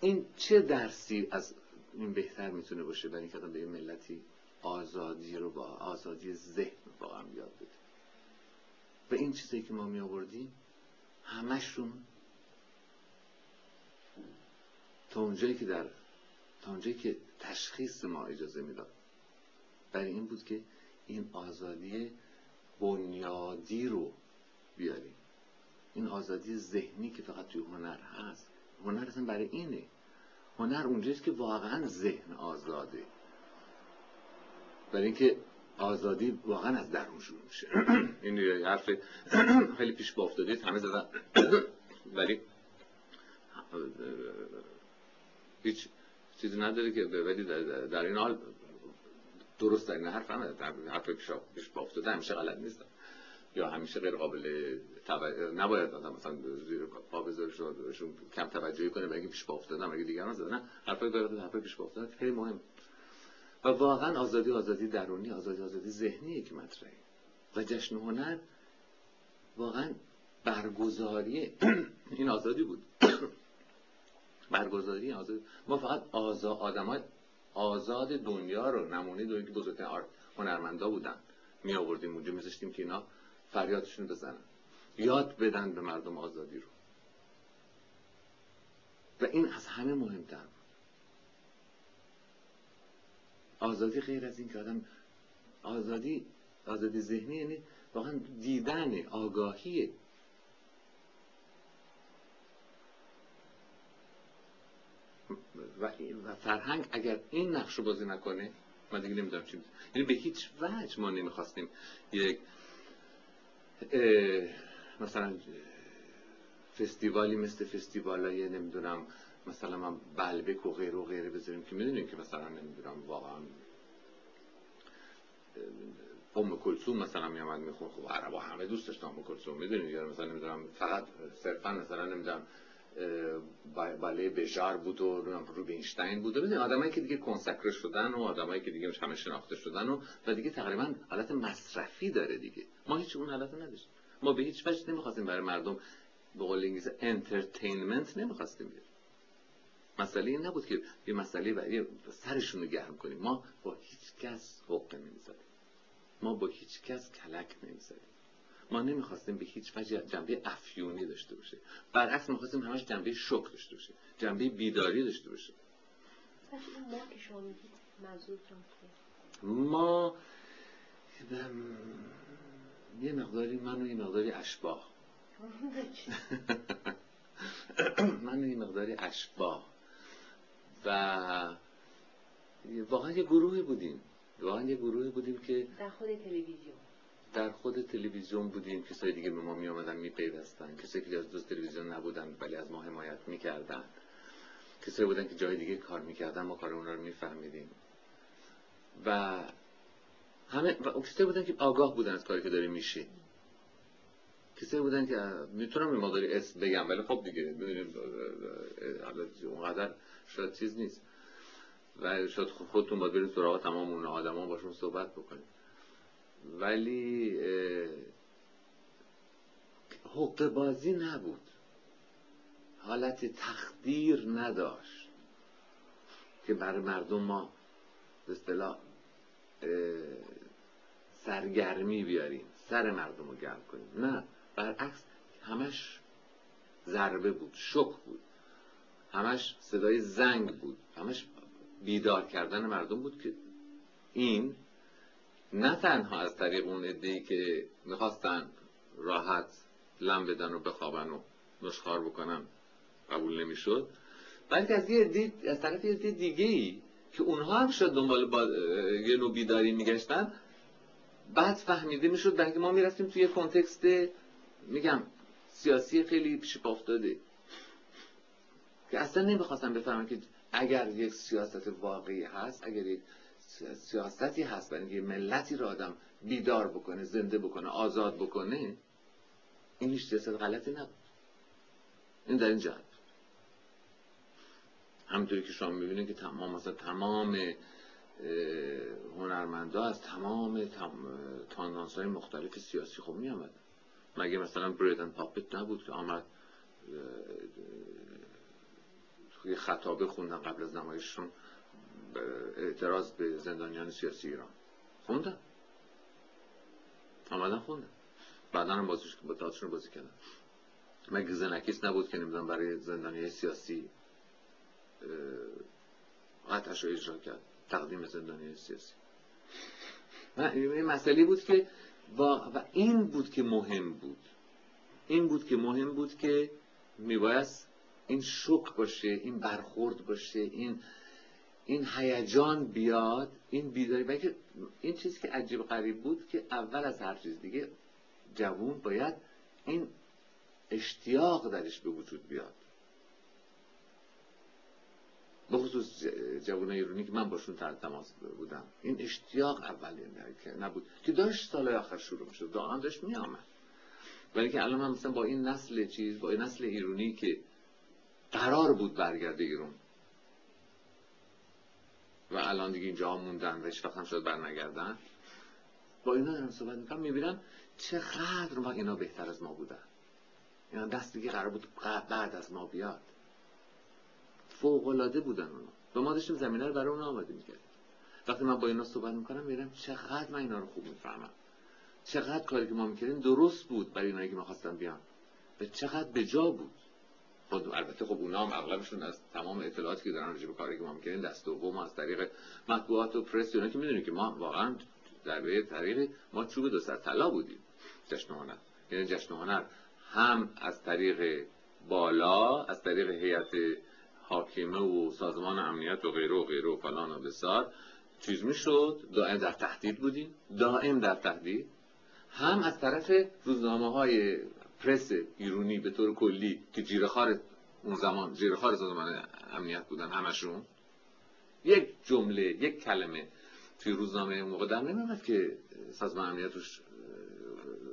این چه درسی از این بهتر می‌تونه باشه؟ برای اینکه به ملتی آزادی رو با آزادی ذهن واقعا یاد بده. و این چیزی که ما می آوردیم همشون تا اونجایی که در تا اونجایی که تشخیص ما اجازه می‌داد. برای این بود که این آزادی بنیادی رو بیاریم. این آزادی ذهنی که فقط توی هنر هست. هنر اصلا برای اینه. هنر اونجاست که واقعا ذهن آزاده. برای اینکه آزادی واقعا از درون شروع میشه. [CLEARS THROAT] این حرف خیلی پیش با افتاده همه زدن. [CLEARS THROAT] ولی هیچ چیزی نداره که ولی در این حال درست در این حرف هم حرف پیش با افتاده همیشه غلط نیست. یا همیشه غیر قابل نباید آدم مثلا زیر پا بذارشون کم توجهی کنه بگه پیش با افتادن اگه دیگران زدن حرفای غیر حرفای پیش با خیلی مهم. و واقعا آزادی آزادی درونی آزادی آزادی ذهنی که مطرحه. و جشن هنر واقعا برگزاری [CLEARS THROAT] این آزادی بود. [CLEARS THROAT] برگزاری آزادی. ما فقط آزاد آدمای آزاد دنیا رو نمونه دنیا که بزرگترین هنرمندا بودن. می آوردیم اونجا میذاشتیم که اینا فریادشون بزنن. یاد بدن به مردم آزادی رو. و این از همه مهمتر بود. آزادی غیر از این که آدم آزادی آزادی ذهنی یعنی واقعا دیدن آگاهی و, فرهنگ اگر این نقش بازی نکنه من دیگه نمی‌دونم چی یعنی به هیچ وجه ما نمی‌خواستیم یک مثلا فستیوالی مثل فستیوالای نمی‌دونم مثلا من بلبک و غیر و غیره بذاریم که می‌دونیم که مثلا نمی‌دونم واقعا ام کلثوم مثلا میامد میخون خب عربا همه دوست داشتن ام کلثوم می‌دونید یا مثلا نمی‌دونم فقط صرفا مثلا نمی‌دونم باله بژار بود و روبینشتین بود. و ببینید آدمایی که دیگه consacré شدن و آدمایی که دیگه همه شناخته شدن و و دیگه تقریبا حالت مصرفی داره دیگه. ما هیچ اون حالت نداشتیم. ما به هیچ وجه نمی‌خواستیم برای مردم به قول انگلیسی entertainment نمی‌خواستیم بیاریم. مسئله این نبود که یه مسئله برای سرشون رو گرم کنیم. ما با هیچ کس حقه نمی‌زدیم. ما با هیچ کس کلک نمی‌زدیم. ما نمی‌خواستیم به هیچ وجه جنبه افیونی داشته باشه. برعکس می‌خواستیم همش جنبه شک داشته باشه. جنبه بیداری داشته باشه. ما یه مقداری من و یه مقداری اشباه [LAUGHS] من و یه مقداری اشباه و واقعا یه گروهی بودیم. واقعا یه گروهی بودیم که در خود تلویزیون. در خود تلویزیون بودیم کسایی دیگه به ما می آمدن می پیوستن کسایی که از دوست تلویزیون نبودن ولی از ما حمایت می‌کردن. کسایی بودن که جای دیگه کار می‌کردن ما کار اونا رو میفهمیدیم. و همه و کسایی بودن که آگاه بودن از کاری که داره میشه کسایی بودن که می‌تونم این مقداری اسم بگم ولی خب دیگه ببینید اونقدر شاید چیز نیست. و شاید خودتون باید برید سراغ تمام اون آدما باشون صحبت بکنید. ولی حق بازی نبود. حالت تخدیر نداشت که برای مردم ما به اصطلاح سرگرمی بیاریم سر مردم رو گرم کنیم. نه برعکس همش ضربه بود شک بود. همش صدای زنگ بود. همش بیدار کردن مردم بود که این نه تنها از طریق اون ادهی که می‌خواستن راحت لم بدن و بخوابن و نشخار بکنن قبول نمی‌شد بلکه از یه از طرف یه ای که اونها هم شد دنبال با... یه نوع بیداری میگشتن بعد فهمیده می‌شد در ما می‌رفتیم توی کنتکست میگم سیاسی خیلی پیش افتاده که اصلا نمی‌خواستم بفهمم که اگر یک سیاست واقعی هست اگر یک سیاستی هست برای اینکه ملتی رو آدم بیدار بکنه زنده بکنه آزاد بکنه این هیچ سیاست غلطی نبود. این در این جهت. همونطوری که شما می‌بینید که تمام مثلا تمام هنرمندا از تمام تاندانس های مختلف سیاسی خب می مگه مثلا بریدن پاپت نبود که آمد یه خطابه خوندن قبل از نمایششون اعتراض به زندانیان سیاسی ایران. خوندن آمدن خوندن بعدا هم بازیش با دادشون بازی کردن مگه زنکیس نبود که نمی‌دونم برای زندانی سیاسی قطعش رو اجرا کرد. تقدیم زندانی سیاسی. این مسئله بود که و این بود که مهم بود. این بود که مهم بود که میبایست این شک باشه این برخورد باشه این این هیجان بیاد این بیداری این چیزی که عجیب غریب بود که اول از هر چیز دیگه جوون باید این اشتیاق درش به وجود بیاد. به خصوص جوان ایرانی که من باشون تحت تماس بودم. این اشتیاق اول که نبود. که داشت سال آخر شروع می‌شد. دارم داشت میامد ولی که الان من مثلا با این نسل چیز با این نسل ایرانی که قرار بود برگرده ایران و الان دیگه اینجا موندن و هیچ وقت هم شاید برنگردن. با اینا دارم صحبت می‌کنم می‌بینم چقدر ما اینا بهتر از ما بودن. اینا دست دیگه قرار بود بعد از ما بیاد. فوقلاده بودن اونا. و ما داشتیم زمینه رو برای اونا آماده می‌کردیم. وقتی من با اینا صحبت می‌کنم میرم چقدر من اینا رو خوب می‌فهمم. چقدر کاری که ما می‌کردیم درست بود برای اینایی که ما خواستن بیان. و چقدر به جا بود. البته خب اونا هم اغلبشون از تمام اطلاعاتی که دارن راجع به کاری که ما دست دوم از طریق مطبوعات و پرس اونا که می‌دونیم که ما واقعا در به طریق ما چوب دو سر طلا بودیم جشن هنر. یعنی جشن هنر هم از طریق بالا از طریق هیئت حاکمه و سازمان امنیت و غیره و غیره و فلان و بسار چیز می‌شد. دائم در تهدید بودیم. دائم در تهدید. هم از طرف روزنامه های پرس ایرونی به طور کلی که جیرخار اون زمان جیرخار سازمان امنیت بودن همشون یک جمله یک کلمه توی روزنامه اون موقع در نمیمد که سازمان امنیت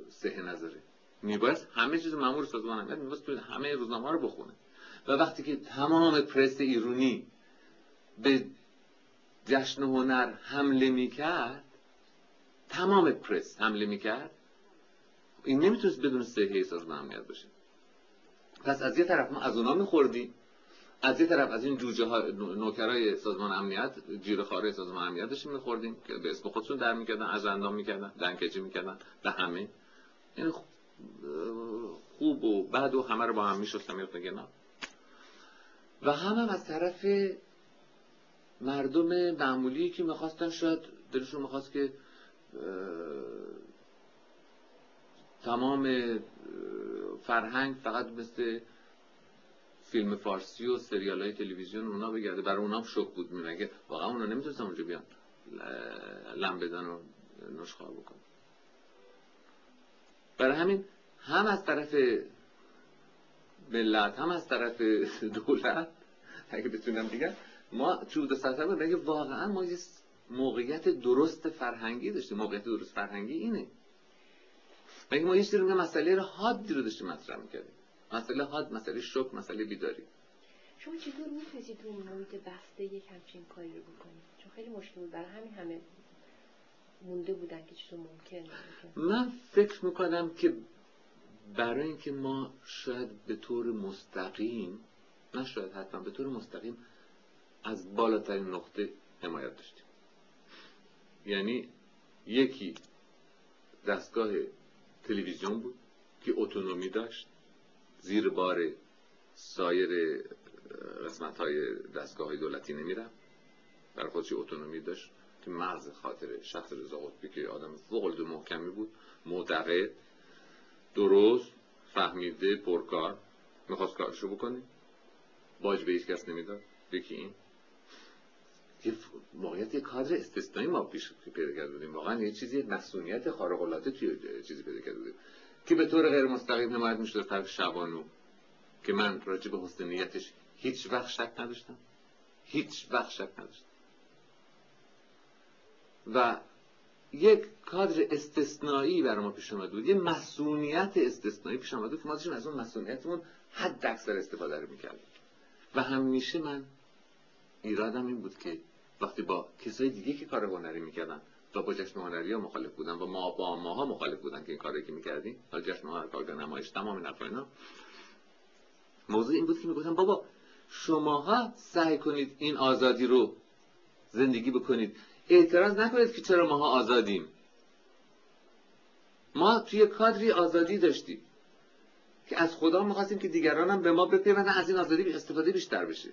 سه نظره میبایست همه چیز مامور سازمان امنیت میبایست توی همه روزنامه رو بخونه. و وقتی که تمام پرس ایرونی به جشن هنر حمله می‌کرد تمام پرس حمله می‌کرد این نمی‌تونست بدون صحه سازمان امنیت باشه. پس از یه طرف ما از اونا میخوردیم از یه طرف از این جوجه ها نوکرای سازمان امنیت جیر خاره سازمان امنیت داشتیم میخوردیم که به اسم خودشون در می‌کردن از اندام می‌کردن دنکجی می‌کردن به همه. این خوب و بد و همه رو با هم میشستم می‌رفتن نه و هم, هم از طرف مردم معمولی که می‌خواستن شاید دلشون می‌خواست که تمام فرهنگ فقط مثل فیلم فارسی و سریال های تلویزیون اونا بگرده. برای اونا شک بود میمگه واقعا اونا نمی‌تونستن اونجا بیان لم بدن و نشخواه بکن برای همین هم از طرف ملت هم از طرف [LAUGHS] دولت اگه بتونم بگم ما چود سطح بود واقعا ما یه موقعیت درست فرهنگی داشتیم؟ موقعیت درست فرهنگی اینه. مگه ما یه سری مسئله رو حادی رو داشتیم مطرح می‌کردیم. مسئله حاد مسئله شک مسئله بیداری. شما چطور می‌تونید تو محیط بسته یک همچین کاری رو بکنید؟ چون خیلی مشکل بود. برای همین همه مونده بودن که چطور ممکن من فکر می‌کنم که برای اینکه ما شاید به طور مستقیم نه شاید حتما به طور مستقیم از بالاترین نقطه حمایت داشتیم. یعنی یکی دستگاه تلویزیون بود که اتونومی داشت زیر بار سایر قسمت های دستگاه های دولتی نمیرم در خودش اتونومی داشت که مغز خاطر شخص رضا قطبی که آدم فوق محکمی بود معتقد درست فهمیده پرکار می‌خواست کارشو بکنه باج به هیچ کس نمی‌داد یکی این یه موقعیت کادر استثنایی ما پیش پیدا کرده واقعا یه چیزی مسئولیت خارق العاده توی چیزی پیدا کرده که به طور غیر مستقیم حمایت می‌شد طرف شبانو. که من راجع به حسن نیتش هیچ وقت شک نداشتم. هیچ وقت شک نداشتم. و یک کادر استثنایی برای ما پیش آمده بود. یه مسئولیت استثنایی پیش آمده بود. که ما داشتیم از اون مسئولیتمون حد اکثر استفاده رو می‌کردیم. و همیشه من ایرادم این بود که وقتی با کسای دیگه که کار هنری می‌کردن و با جشن هنری ها مخالف بودن و ما با ماها مخالف بودن که این کاری که می‌کردیم حالا جشن هنر کار نمایش تمام این اینا. موضوع این بود که می‌گفتم بابا شماها سعی کنید این آزادی رو زندگی بکنید. اعتراض نکنید که چرا ماها آزادیم. ما توی کادری آزادی داشتیم که از خدا می‌خواستیم که دیگران هم به ما بپیوندن از این آزادی استفاده بیشتر بشه.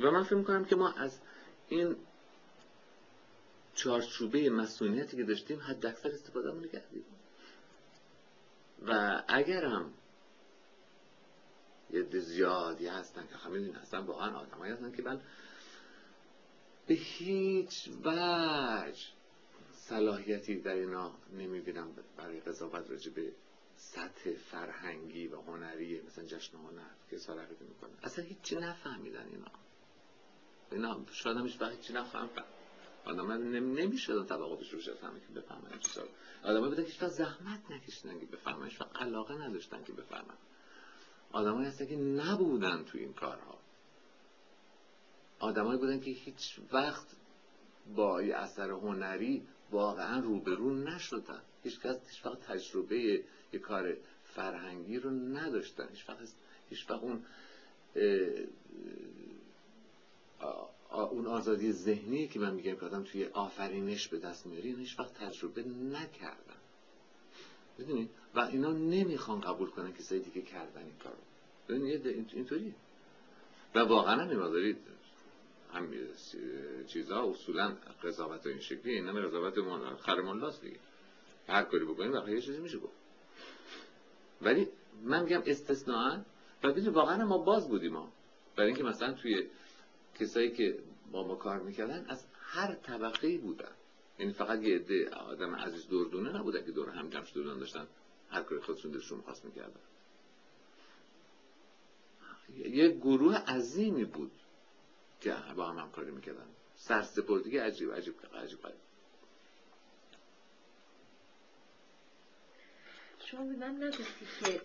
و من فکر می‌کنم که ما از این چارچوبه مسئولیتی که داشتیم حد اکثر استفاده کردیم. و اگرم یه زیادی هستن که همین هستن واقعا آدمایی هستن که من به هیچ وجه صلاحیتی در اینا نمی‌بینم برای قضاوت راجع به سطح فرهنگی و هنری مثلا جشن هنر که صلاحیت می‌کنه. اصلا هیچی نفهمیدن اینا. اینا شاید هم هیچ وقت چی نفهم آدم نمیشه طبقاتش رو فهمه که بفهمن چیزا آدم بودن که زحمت نکشیدن که بفهمن هیچ علاقه نداشتن که بفهمن. آدمایی هستن که نبودن تو این کارها. آدمایی بودن که هیچ وقت با یه اثر هنری واقعا روبرو نشدن. هیچ کس هیچ وقت تجربه یه کار فرهنگی رو نداشتن. هیچ وقت هیچ وقت اون اون آزادی ذهنی که من میگم که آدم توی آفرینش به دست میاری هیچ وقت تجربه نکردن. می‌دونی؟ و اینا نمی‌خوان قبول کنن کسایی دیگه کردن این کارو. ببین اینطوریه و واقعا هم دارید هم چیزها اصولا قضاوت این شکلی این همه قضاوت خرم الله دیگه. هر کاری بکنیم واقعا یه چیزی میشه گفت. ولی من میگم استثناء و واقعا ما باز بودیم ما برای اینکه مثلا توی کسایی که با ما کار می‌کردن از هر طبقه بودن. یعنی فقط یه عده آدم عزیز دردونه نبودن که دور هم جمع شده داشتن هر کاری خودشون دلشون خواست می‌کردن. یه گروه عظیمی بود که با هم همکاری می‌کردن. سرسپردگی عجیب عجیب عجیب عجیب شما به من نگفتی که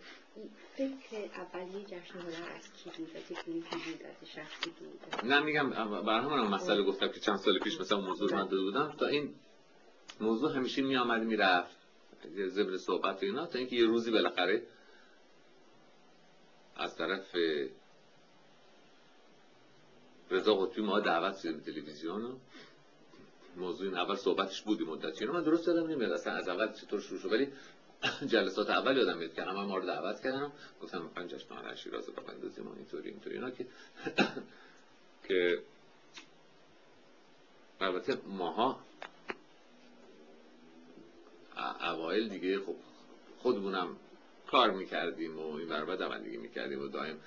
فکر اولیه جشن هنر از کی بود از تکنیکی بود از شخصی بود؟ نه میگم بر همون مسئله گفتم که چند سال پیش مثلا موضوع من داده بودم. تا این موضوع همیشه می آمد می رفت زبر صحبت اینا. تا اینکه یه روزی بالاخره از طرف رضا قطبی ما دعوت شدیم تلویزیون. موضوع این اول صحبتش بودی مدتی. من درست دادم نمیاد اصلا از اول چطور شروع شد. ولی [LAUGHS] جلسات اول یادم میاد همه ما رو دعوت کردم. گفتم می‌خوایم جشن هنر شیراز رو بندازیم اینطوری اینطوری. اینا که [COUGHS] که البته ماها اوایل دیگه خب خودمونم کار می‌کردیم و این برابر دوندگی می‌کردیم و دائم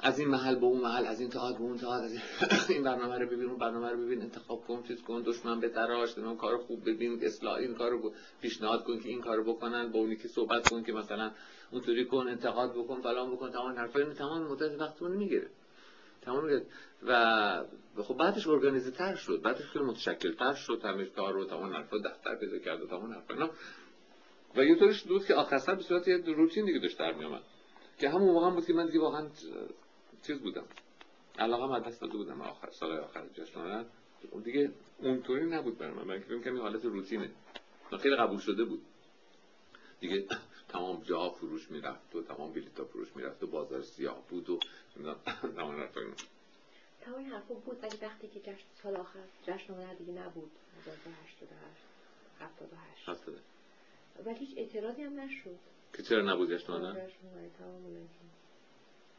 از این محل به اون محل از این تئاتر به اون تئاتر [LAUGHS] این برنامه رو ببین اون برنامه رو ببین انتخاب کن چیز کن دشمن به تراش کار خوب ببین اصلاح این کارو پیشنهاد کن که این کارو بکنن با اونی که صحبت کن که مثلا اونطوری کن انتقاد بکن فلان بکن تمام حرفا. اینو تمام مدت وقتمون می‌گیره. تمام و خب بعدش ارگانیزه تر شد. بعدش خیلی متشکل تر شد. همه رو تمام حرفا دفتر پیدا کرد و تمام حرفا. و یه طورش بود که آخر به صورت یه روتین دیگه داشت در میومد که همون موقع بود که من دیگه واقعا چیز بودم. علاقه من دست داده بودم آخر سال آخر جشن دیگه اونطوری نبود برای من. من فکر کنم حالت روتینه. خیلی قبول شده بود. دیگه [COUGHS] تمام جاها فروش می‌رفت و تمام بلیطا فروش می‌رفت و بازار سیاه بود و [COUGHS] تمام حرفا تمام حرفا بود ولی وقتی که جشن سال آخر جشن هنر دیگه نبود. 1988 78 78 ولی هیچ اعتراضی هم نشد. که چرا نبود جشن هنر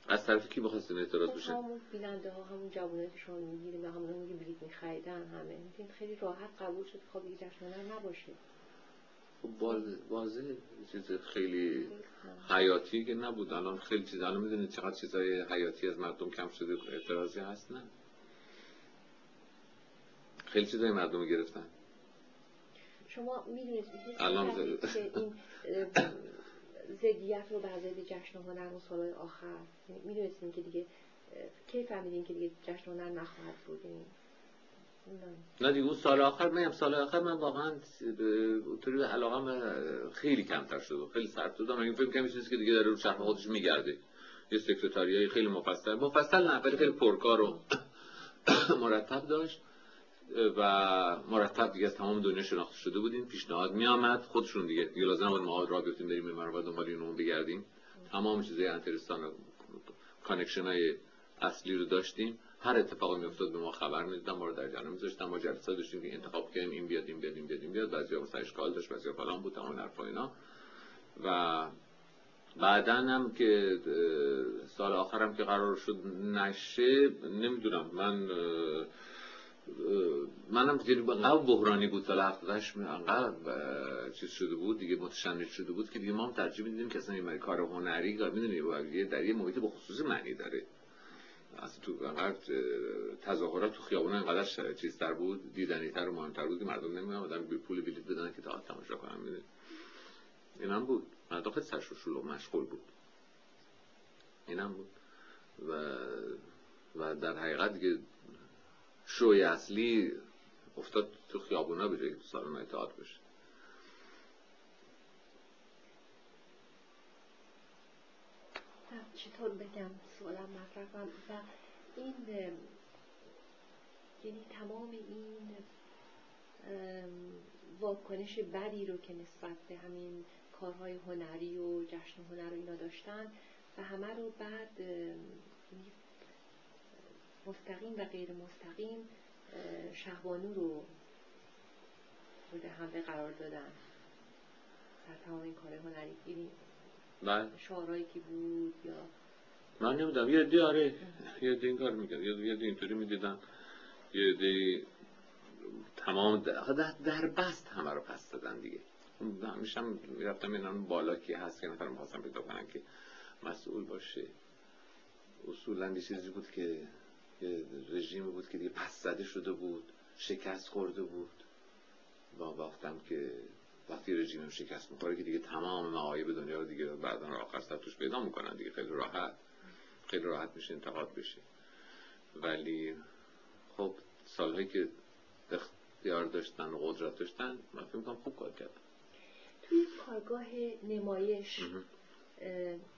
از طرف کی بخواستین اعتراض بشه؟ همون بیننده ها همون جوانه که شما می‌گیریم و همون که بلیط میخریدن همه این خیلی راحت قبول شد. خب یه جشن نباشه خب واضح چیز خیلی حیاتی که نبود. الان خیلی چیز الان می‌دونید چقدر چیزای حیاتی از مردم کم شده اعتراضی هست؟ نه. خیلی چیزای مردم گرفتن. شما می‌دونید الان که این [LAUGHS] زدیت رو بر ضد جشن هنر و سالهای آخر. می‌دونستیم که دیگه کی فهمیدیم که دیگه جشن هنر نخواهد بود؟ یعنی نه دیگه اون سال آخر من سال آخر من واقعا طوری علاقم خیلی کمتر شد خیلی سرد من فکر کنم چیزی که دیگه داره رو شهر خودش میگرده. یه سکرتاریای خیلی مفصل. مفصل نه خیلی پرکار و [COUGHS] مرتب داشت. و مرتب دیگه از تمام دنیا شناخته شده بودیم. پیشنهاد می آمد خودشون دیگه دیگه لازم بود ما را بیفتیم بریم به و دنبال اینو بگردیم. تمام چیزای intéressant و connection های اصلی رو داشتیم. هر اتفاقی میافتاد به ما خبر می‌دادن ما رو در جریان میذاشتن ما جلسه داشتیم که انتخاب کنیم این بیاد این بیاد این بیاد این بیاد. بعضیا مثلا داشت بعضیا فلان بود تمام حرفا اینا. و بعدا هم که سال آخرم که قرار شد نشه نمی‌دونم. من منم دیگه انقدر بحرانی بود سال 78 انقدر چیز شده بود دیگه متشنج شده بود که دیگه ما هم ترجیح میدیم که اصلا این کار هنری می‌دونی در یه محیط به خصوص معنی داره. اصلا تو انقدر تظاهرات تو خیابون انقدر چیز تر بود دیدنی تر و مهمتر بود مردم نمی آمدن به پول بلیط بدن که تا تماشا کنن می‌دونی. اینم بود. مردم خیلی سرش و مشغول بود. اینم بود. و و در حقیقت دیگه شوی اصلی افتاد تو خیابونا به جایی تو سالن تئاتر بشه چطور بگم سوالم مطرح کنم و این یعنی تمام این واکنش بدی رو که نسبت به همین کارهای هنری و جشن هنر رو اینا داشتن و همه رو بعد مستقیم و غیر مستقیم شهبانو رو مورد حمله قرار دادن. در تمام این کار هنری این بله. شعارهایی که بود یا من نمی‌دونم. یه دی آره یه دی این کار می‌کرد. یه دی اینطوری می‌دیدن. یه دی تمام در, در بست همه رو پس دادن دیگه. همیشه هم می‌رفتم این بالا کی هست که نفر می‌خواستم پیدا کنن که مسئول باشه. اصولا یه چیزی بود که رژیم بود که دیگه پس زده شده بود شکست خورده بود. و وقتم که وقتی رژیم شکست می‌خوره که دیگه تمام معایب دنیا رو دیگه بعدا آخر سر توش پیدا می‌کنن دیگه. خیلی راحت. خیلی راحت میشه انتقاد بشه. ولی خب سالهایی که اختیار داشتن و قدرت داشتن من فکر می‌کنم خوب کار کردن. توی کارگاه نمایش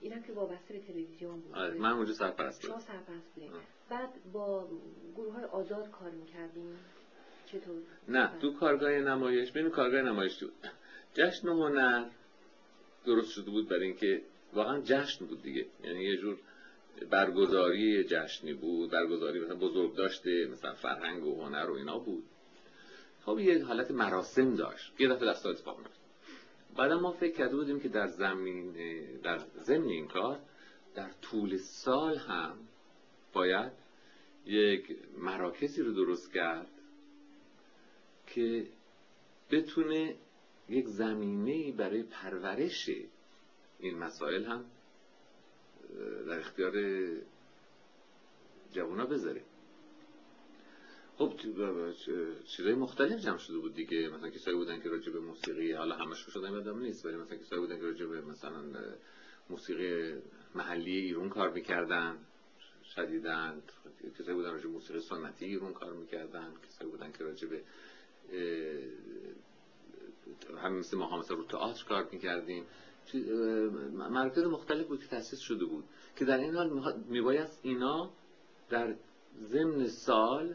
اینم که وابسته به تلویزیون بود. آره، من اونجا سرپرست بودم. شما سرپرست بودیم بعد با گروه های آزاد کار می‌کردیم. چطور؟ نه تو کارگاه نمایش ببین کارگاه نمایش بود جشن هنر درست شده بود برای اینکه واقعا جشن بود دیگه. یعنی یه جور برگزاری جشنی بود برگزاری مثلا بزرگ داشته مثلا فرهنگ و هنر و اینا بود. خب یه حالت مراسم داشت. یه دفعه دست اتفاق میفت بعد ما فکر کرده بودیم که در زمین در ضمن این کار در طول سال هم باید یک مراکزی رو درست کرد که بتونه یک زمینه برای پرورش این مسائل هم در اختیار جوانا بذاره. خب چیزای مختلف جمع شده بود دیگه. مثلا کسایی بودن که راجع به موسیقی حالا همش شده یادم نیست. ولی مثلا کسایی بودن که راجع به مثلا موسیقی محلی ایران کار می‌کردن. شدیدن کسایی بودن راجع موسیقی سنتی ایران کار می‌کردن کسایی بودن که راجع به همین مثل ما مثلا رو تئاتر کار می‌کردیم. مرکز مختلف بود که تأسیس شده بود که در این حال میبایست اینا در ضمن سال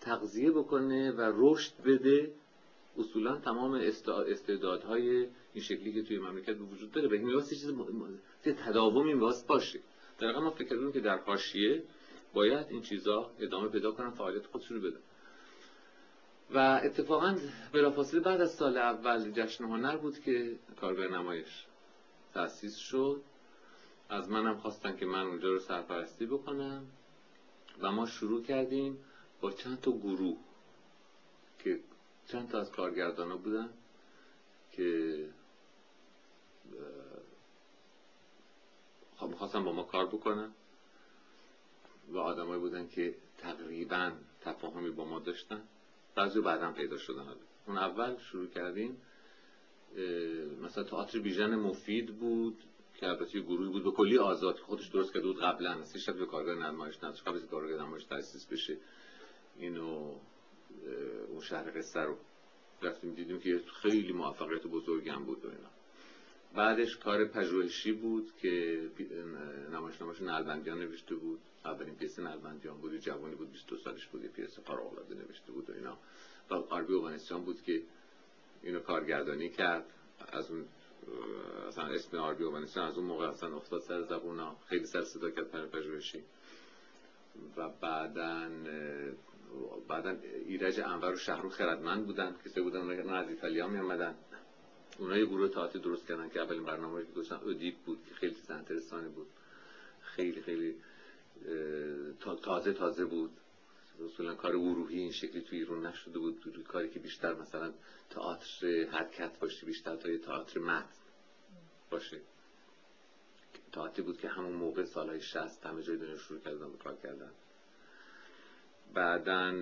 تغذیه بکنه و رشد بده. اصولا تمام استعدادهای این شکلی که توی مملکت به وجود داره و این میباست چیز تداومی میباست باشه. در ما فکر کردیم که در حاشیه باید این چیزا ادامه پیدا کنن فعالیت خودشون رو بدن. و اتفاقا بلافاصله بعد از سال اول جشن هنر بود که کارگاه نمایش تأسیس شد. از منم خواستن که من اونجا رو سرپرستی بکنم و ما شروع کردیم با چند تا گروه که چند تا از کارگردان بودن که می‌خواستن با ما کار بکنن و آدمایی بودن که تقریبا تفاهمی با ما داشتن. بعضی بعدا پیدا شدن. اون اول شروع کردیم مثلا تئاتر بیژن مفید بود که البته گروهی بود به کلی آزاد خودش درست کرده بود قبلا. سه شب به کارگاه نمایش نذاشت قبل از کارگاه نمایش تأسیس بشه. اینو اون شهر قصه رو رفتیم دیدیم که خیلی موفقیت بزرگی هم بود و اینا. بعدش کار پژوهشی بود که نمایش نعلبندیان نوشته بود. اولین پیس نعلبندیان بود جوانی بود 22 سالش بود پیس فوق العاده نوشته بود و اینا. و آربی بود که اینو کارگردانی کرد. از اون اصلا اسم آربی اوانسیان از اون موقع اصلا افتاد سر زبونا خیلی سر صدا کرد پر پژوهشی. و بعدا بعدا ایرج انور و شهرو خردمند بودن. کسی بودن اونها از ایتالیا می آمدن اونها یه گروه تئاتر درست کردن که اولین برنامه که گذاشتن اودیپ بود که خیلی چیز بود. خیلی خیلی تازه تازه بود. اصولا کار گروهی این شکلی توی ایران نشده بود. توی کاری که بیشتر مثلا تئاتر حرکت باشه بیشتر تا تئاتر متن باشه. تئاتری بود که همون موقع سالهای 60 همه جای دنیا شروع کردن به کار کردن. بعدا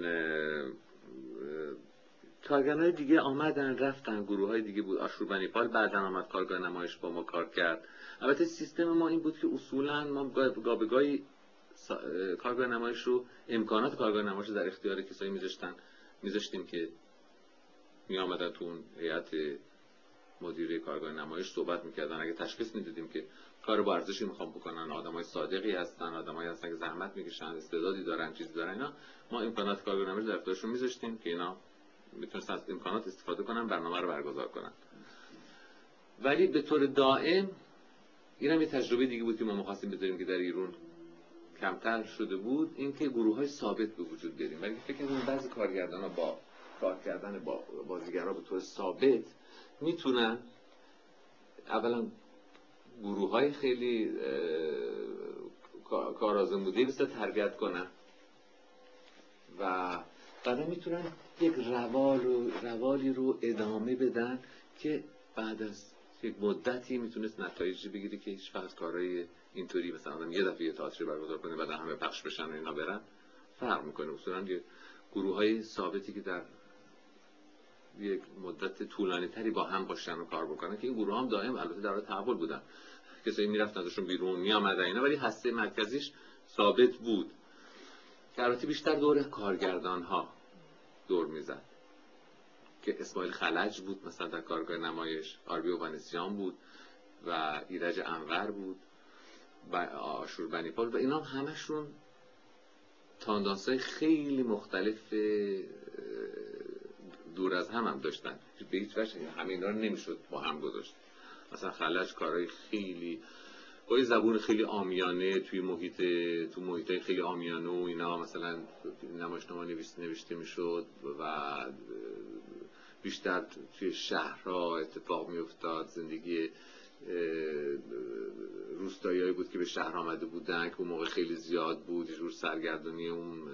کارگرهای دیگه آمدن رفتن گروه های دیگه بود. آشوربنی پال بعدا آمد کارگاه نمایش با ما کار کرد. البته سیستم ما این بود که اصولا ما گابگاهی کارگاه نمایش رو امکانات کارگاه نمایش در اختیار کسایی میذاشتن. میذاشتیم که می آمدن تو اون هیئت مدیره کارگاه نمایش صحبت می‌کردن. اگه تشخیص می‌دادیم که کار با ارزشی می‌خوام بکنن آدمای صادقی هستن آدمایی هستن که زحمت می‌کشن استعدادی دارن چیزی دارن اینا ما امکانات کارگاه نمایش در اختیارشون میذاشتیم که اینا می‌تونستن از امکانات استفاده کنن برنامه رو برگزار کنن. ولی به طور دائم این هم یه تجربه دیگه بود که ما می‌خواستیم بذاریم که در ایران کمتر شده بود اینکه گروه های ثابت به وجود بیاریم. ولی فکر کنم بعضی کارگردان ها با کار کردن با بازیگرا به طور ثابت می‌تونن اولا گروه های خیلی کارآزموده بسیار تربیت کنن و بعدا می‌تونن یک روال و روالی رو ادامه بدن که بعد از یک مدتی می‌تونست نتایجی بگیره که هیچ وقت کارهای اینطوری مثلا آدم یه دفعه یه تئاتر برگزار کنه بعد همه پخش بشن و اینا برن فرق می‌کنه. اصولا یه گروه های ثابتی که در یک مدت طولانی تری با هم باشن و کار بکنن که این گروه هم دائم البته در تحول بودن. کسایی می‌رفتن ازشون بیرون میآمدن اینا ولی هسته مرکزیش ثابت بود. که بیشتر دور کارگردان ها دور می‌زد. که اسماعیل خلج بود مثلا در کارگاه نمایش آربی ونسیان بود و ایرج انور بود و آشور بنیپال و اینا همشون تاندانس های خیلی مختلف دور از هم هم داشتن. به هیچ وجه همه اینا رو نمی‌شد با هم گذاشت. مثلا خلج کارهای خیلی با یه زبون خیلی آمیانه توی محیط تو محیط خیلی آمیانه و اینا مثلا نمایشنامه نوشته نوشته می‌شد و بیشتر توی شهرها اتفاق میافتاد. زندگی روستایی بود که به شهر آمده بودن که اون موقع خیلی زیاد بود یه جور سرگردانی اون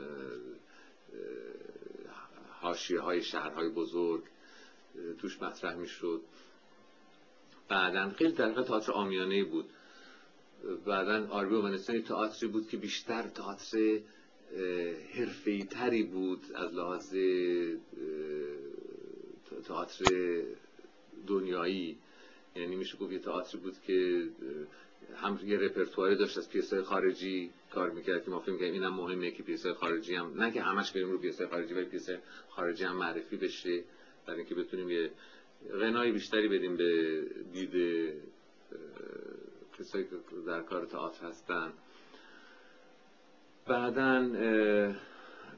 حاشیه های شهرهای بزرگ توش مطرح می‌شد. بعدا خیلی در تئاتر آمیانه بود. بعدا آربی و تئاتری بود که بیشتر تئاتر حرفه‌ای تری بود از لحاظ تئاتر دنیایی. یعنی میشه گفت یه تئاتری بود که هم یه رپرتواری داشت از پیسای خارجی کار می‌کرد که ما فکر می‌کنیم اینم مهمه که پیسای خارجی هم نه که همش بریم رو پیسای خارجی ولی پیسای خارجی هم معرفی بشه برای اینکه بتونیم یه غنای بیشتری بدیم به دید کسایی که در کار تئاتر هستن. بعدا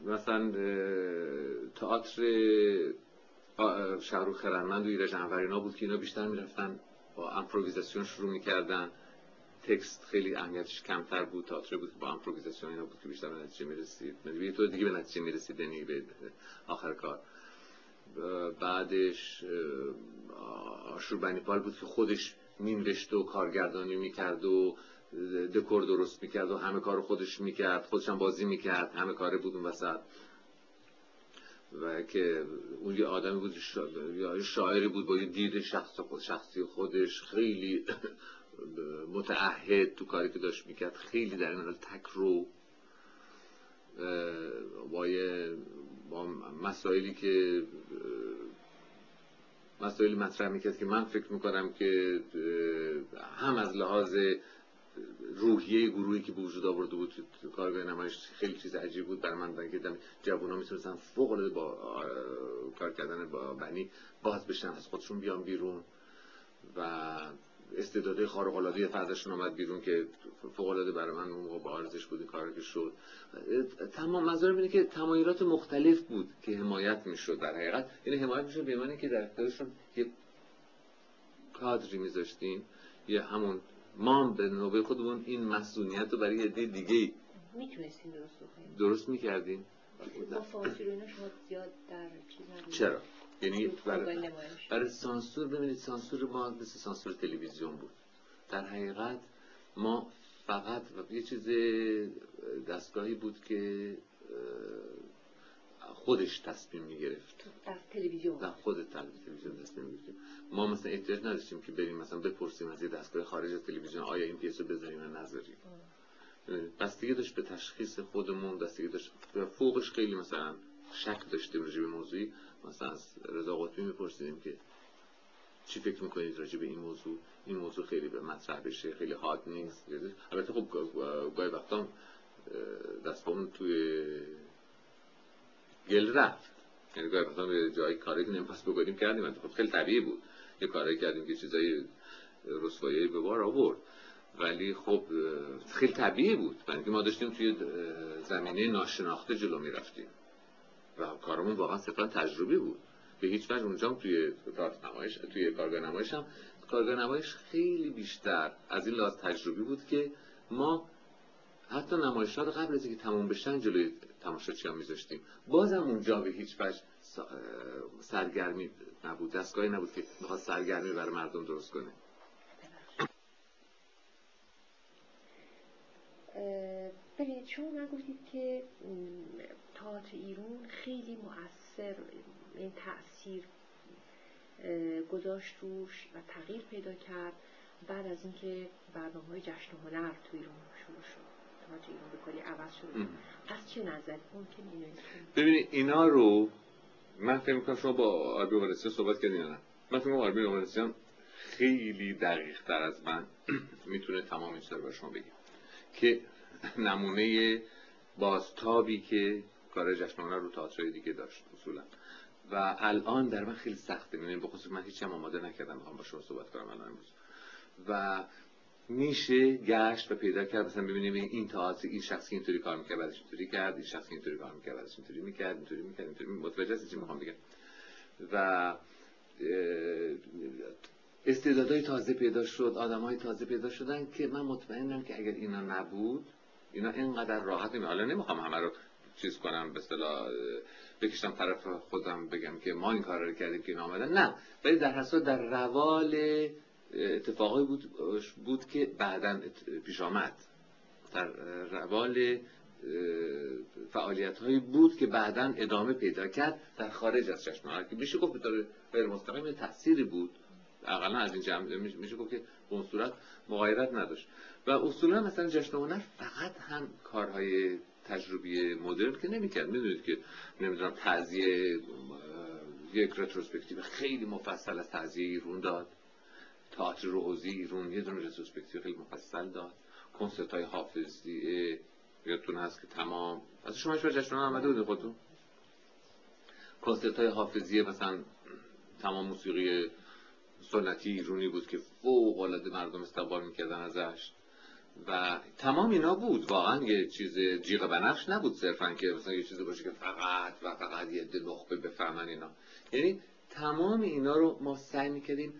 مثلا تئاتر شهرو خردمند و ایرج انورینا بود که اینا بیشتر می‌رفتن با امپروویزاسیون شروع می‌کردن. تکست خیلی اهمیتش کمتر بود تئاتر بود با امپروویزاسیون اینا بود که بیشتر به نتیجه می‌رسید. یه طور دیگه به نتیجه می‌رسید یعنی به آخر کار. بعدش آشور بنیپال بود که خودش مینوشت و کارگردانی می‌کرد و دکور درست می‌کرد و همه کار خودش می‌کرد هم بازی می‌کرد همه کاره بود اون وسط. و که اون یه آدمی بود یا شاعری بود با یه دید شخص خود شخصی خودش خیلی [CLEARS THROAT] متعهد تو کاری که داشت می‌کرد خیلی در این حال تک رو با, با مسائلی که مسائلی مطرح می‌کرد که من فکر می‌کنم که هم از لحاظ روحیه گروهی که به وجود آورده بود کارگاه نمایش خیلی چیز عجیب بود. برای من که جوونا می‌تونستن فوق با کار کردن با بنی باز بشن از خودشون بیان بیرون و استعدادهای خارق العاده فردشون آمد بیرون که فوق العاده برای من اون موقع با ارزش بود کاری که شد. تمام منظورم اینه که تمایلات مختلف بود که حمایت می‌شد در حقیقت. یعنی حمایت می‌شد به معنی که در اختیارشون یه کادری میذاشتیم یه همون ما به نوبه خودمون این مسئولیت رو برای یه دیگه می‌تونستیم درست بکنیم درست می‌کردیم. با سانسور اینا شما زیاد در چیز چرا؟ یعنی برای, برای سانسور ببینید سانسور ما مثل سانسور تلویزیون بود. در حقیقت ما فقط یه چیز دستگاهی بود که خودش تصمیم می‌گرفت. در تلویزیون. در خود تلویزیون تصمیم می‌گرفت. ما مثلا احتیاج نداشتیم که بریم مثلا بپرسیم از یه دستگاه خارج از تلویزیون آیا این پیسو بذاریم یا نذاریم. بستگی داشت به تشخیص خودمون بستگی داشت فوقش خیلی مثلا شک داشتیم راجع به موضوعی. مثلا از رضا قطبی میپرسیدیم که چی فکر می‌کنید راجع به این موضوع؟ این موضوع خیلی به مطرح بشه خیلی حاد نیست. البته خب گاهی وقتا دستمون توی گل رفت. یعنی گاهی وقتا به جای کاری که نمیپاس بگوییم کردیم. خب خیلی طبیعی بود. یه کاری کردیم که چیزای رسوایی به بار آورد. ولی خب خیلی طبیعی بود. ما داشتیم توی زمینه ناشناخته جلو می‌رفتیم. و کارمون واقعا صرفا تجربی بود. به هیچ وجه اونجا توی نمایش توی کارگاه نمایش هم کارگاه نمایش خیلی بیشتر از این لحاظ تجربی بود که ما حتی نمایش ها قبل از اینکه تموم بشن جلوی تماشاچی ها میذاشتیم. بازم اونجا به هیچ وجه سرگرمی نبود. دستگاهی نبود که می‌خواد سرگرمی برای مردم درست کنه. ببینید شما من گفتید که تئاتر ایران خیلی مؤثر این تاثیر گذاشت روش و تغییر پیدا کرد بعد از اینکه برنامه های جشن هنر تو ایران شروع شد. تئاتر ایران به کلی عوض شد از چه نظر؟ ممکن اینو ببینید اینا رو من فکر می‌کنم شما با آربی وارسیان صحبت کردین نه؟ من فکر می‌کنم آربی خیلی دقیق تر از من [CLEARS THROAT] می‌تونه تمام این رو شما بگیم که نمونه بازتابی که کار جشنواره رو تئاترهای دیگه داشت اصولا. و الان در من خیلی سخته. می‌بینیم بخصوص من هیچ هم آماده نکردم می‌خوام با شما صحبت کنم الان امروز. و میشه گشت و پیدا کرد. مثلا ببینیم این تئاتر این شخصی اینطوری کار می‌کرد بعدش اینطوری کرد این شخصی اینطوری کار می‌کرد بعدش اینطوری می‌کرد اینطوری می‌کرد اینطوری متوجه هستی چی می‌خوام بگم؟ و استعدادهای تازه پیدا شد آدمای تازه پیدا شدن که من مطمئنم که اگر اینا نبود اینا اینقدر راحت نمی حالا نمی‌خوام همه رو چیز کنم به اصطلاح بکشم طرف خودم بگم که ما این کار رو کردیم که اینا آمدن. نه ولی در حساب در روال اتفاقی بود, بود که بعدا پیش آمد. در روال فعالیت هایی بود که بعدا ادامه پیدا کرد در خارج از چشم که میشه گفت به طور غیر مستقیم تأثیری بود. اقلا از این جمع میشه گفت که به اون صورت مغایرت نداشت. و اصولا مثلا جشن هنر فقط هم کارهای تجربی مدرن که نمی‌کرد. می‌دونید که نمی‌دونم تعزیه یک rétrospective خیلی مفصل از تعزیه ایرون داد. تئاتر روحوضی ایرون یه دونه rétrospective خیلی مفصل داد. کنسرت های حافظیه یادتون هست که تمام. از شما شما جشن آمده بودید خودتون؟ کنسرت های حافظیه مثلا تمام موسیقی سنتی ایرونی بود که فوق العاده مردم استقبال می‌کردن ازش. و تمام اینا بود. واقعا یه چیز جیغ بنفش نبود صرفا که مثلا یه چیزی باشه که فقط و فقط یه عده نخبه بفهمن اینا. یعنی تمام اینا رو ما سعی می‌کردیم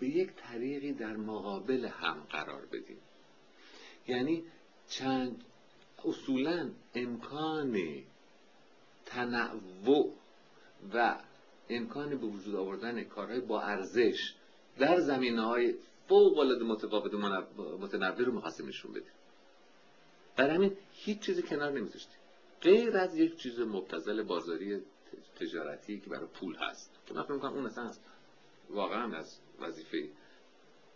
به یک طریقی در مقابل هم قرار بدیم. یعنی چند اصولا امکان تنوع و امکان به وجود آوردن کارهای با ارزش در زمینه های فوق العاده متفاوت و متنوع رو می‌خواستیم نشون بدیم. برای همین هیچ چیزی کنار نمیذاشتیم. غیر از یک چیز مبتزل بازاری تجارتی که برای پول هست. که من فکر اون اصلا واقعا از وظیفه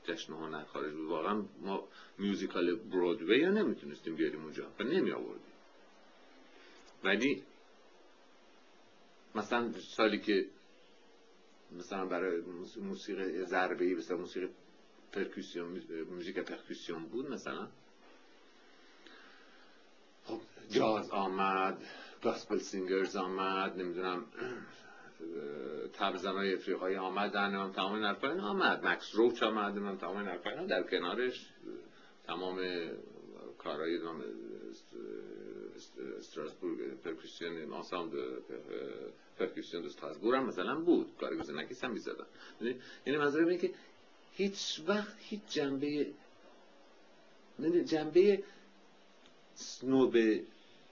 جشن هنر خارج بود. واقعا ما میوزیکال برودوی یا نمی‌تونستیم بیاریم اونجا. و نمی آوردیم ولی مثلا سالی که مثلا برای موسیقی ضربه ای مثلا موسیقی پرکوسیون موزیک پرکوسیون بود مثلا خب جاز آمد gospel singers آمد نمی‌دونم های افریقایی آمدن تمام این حرفا آمد مکس روچ آمد من تمام این حرفا در کنارش تمام کارهای استراسبورگ percussion ensemble percussion استراسبورگ هم مثلا بود کار گزناکیس هم می‌زدن یعنی منظورم اینه که هیچ وقت هیچ جنبه جنبه سنوب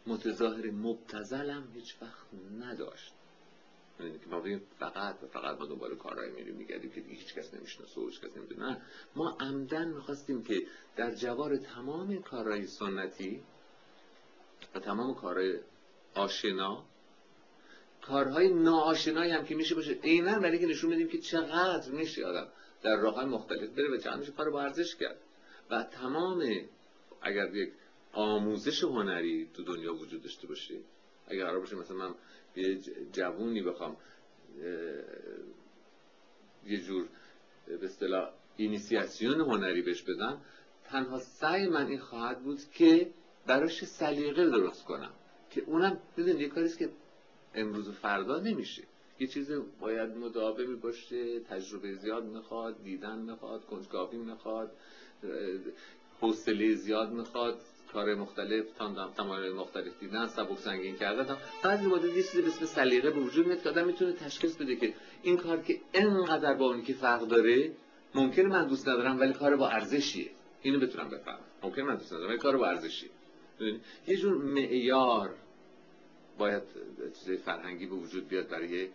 متظاهر مبتزل هم هیچ وقت نداشت. یعنی که ما فقط و فقط ما دنبال کارهای میریم میگردیم که هیچ کس نمی‌شناسه و هیچ کس نمی‌دونه. ما عمدن می‌خواستیم که در جوار تمام کارهای سنتی و تمام کارهای آشنا کارهای ناآشنایی هم که میشه باشه عینا برای که نشون بدیم که چقدر میشه آدم در راه مختلف بره و چندش کار با ارزش کرد. و تمام اگر یک آموزش هنری تو دنیا وجود داشته باشه اگر قرار باشه مثلا من یه جوونی بخوام یه جور به اصطلاح اینیسیاسیون هنری بهش بدم تنها سعی من این خواهد بود که براش سلیقه درست کنم. که اونم ببین یه کاریست که امروز و فردا نمیشه. یه چیز باید مداومی باشه تجربه زیاد می‌خواد دیدن می‌خواد کنجکاوی می‌خواد حوصله زیاد می‌خواد کار مختلف تمام مختلف دیدن سبک سنگین کردن. بعضی وقتا یه چیزی به اسم سلیقه به وجود میاد که آدم می‌تونه تشخیص بده که این کار که انقدر با اون که فرق داره ممکنه من دوست ندارم ولی کار با ارزشیه. اینو بتونم بفهمم. ممکنه من دوست ندارم ولی کار با ارزشیه. یه جور معیار باید چیز فرهنگی به وجود بیاد برای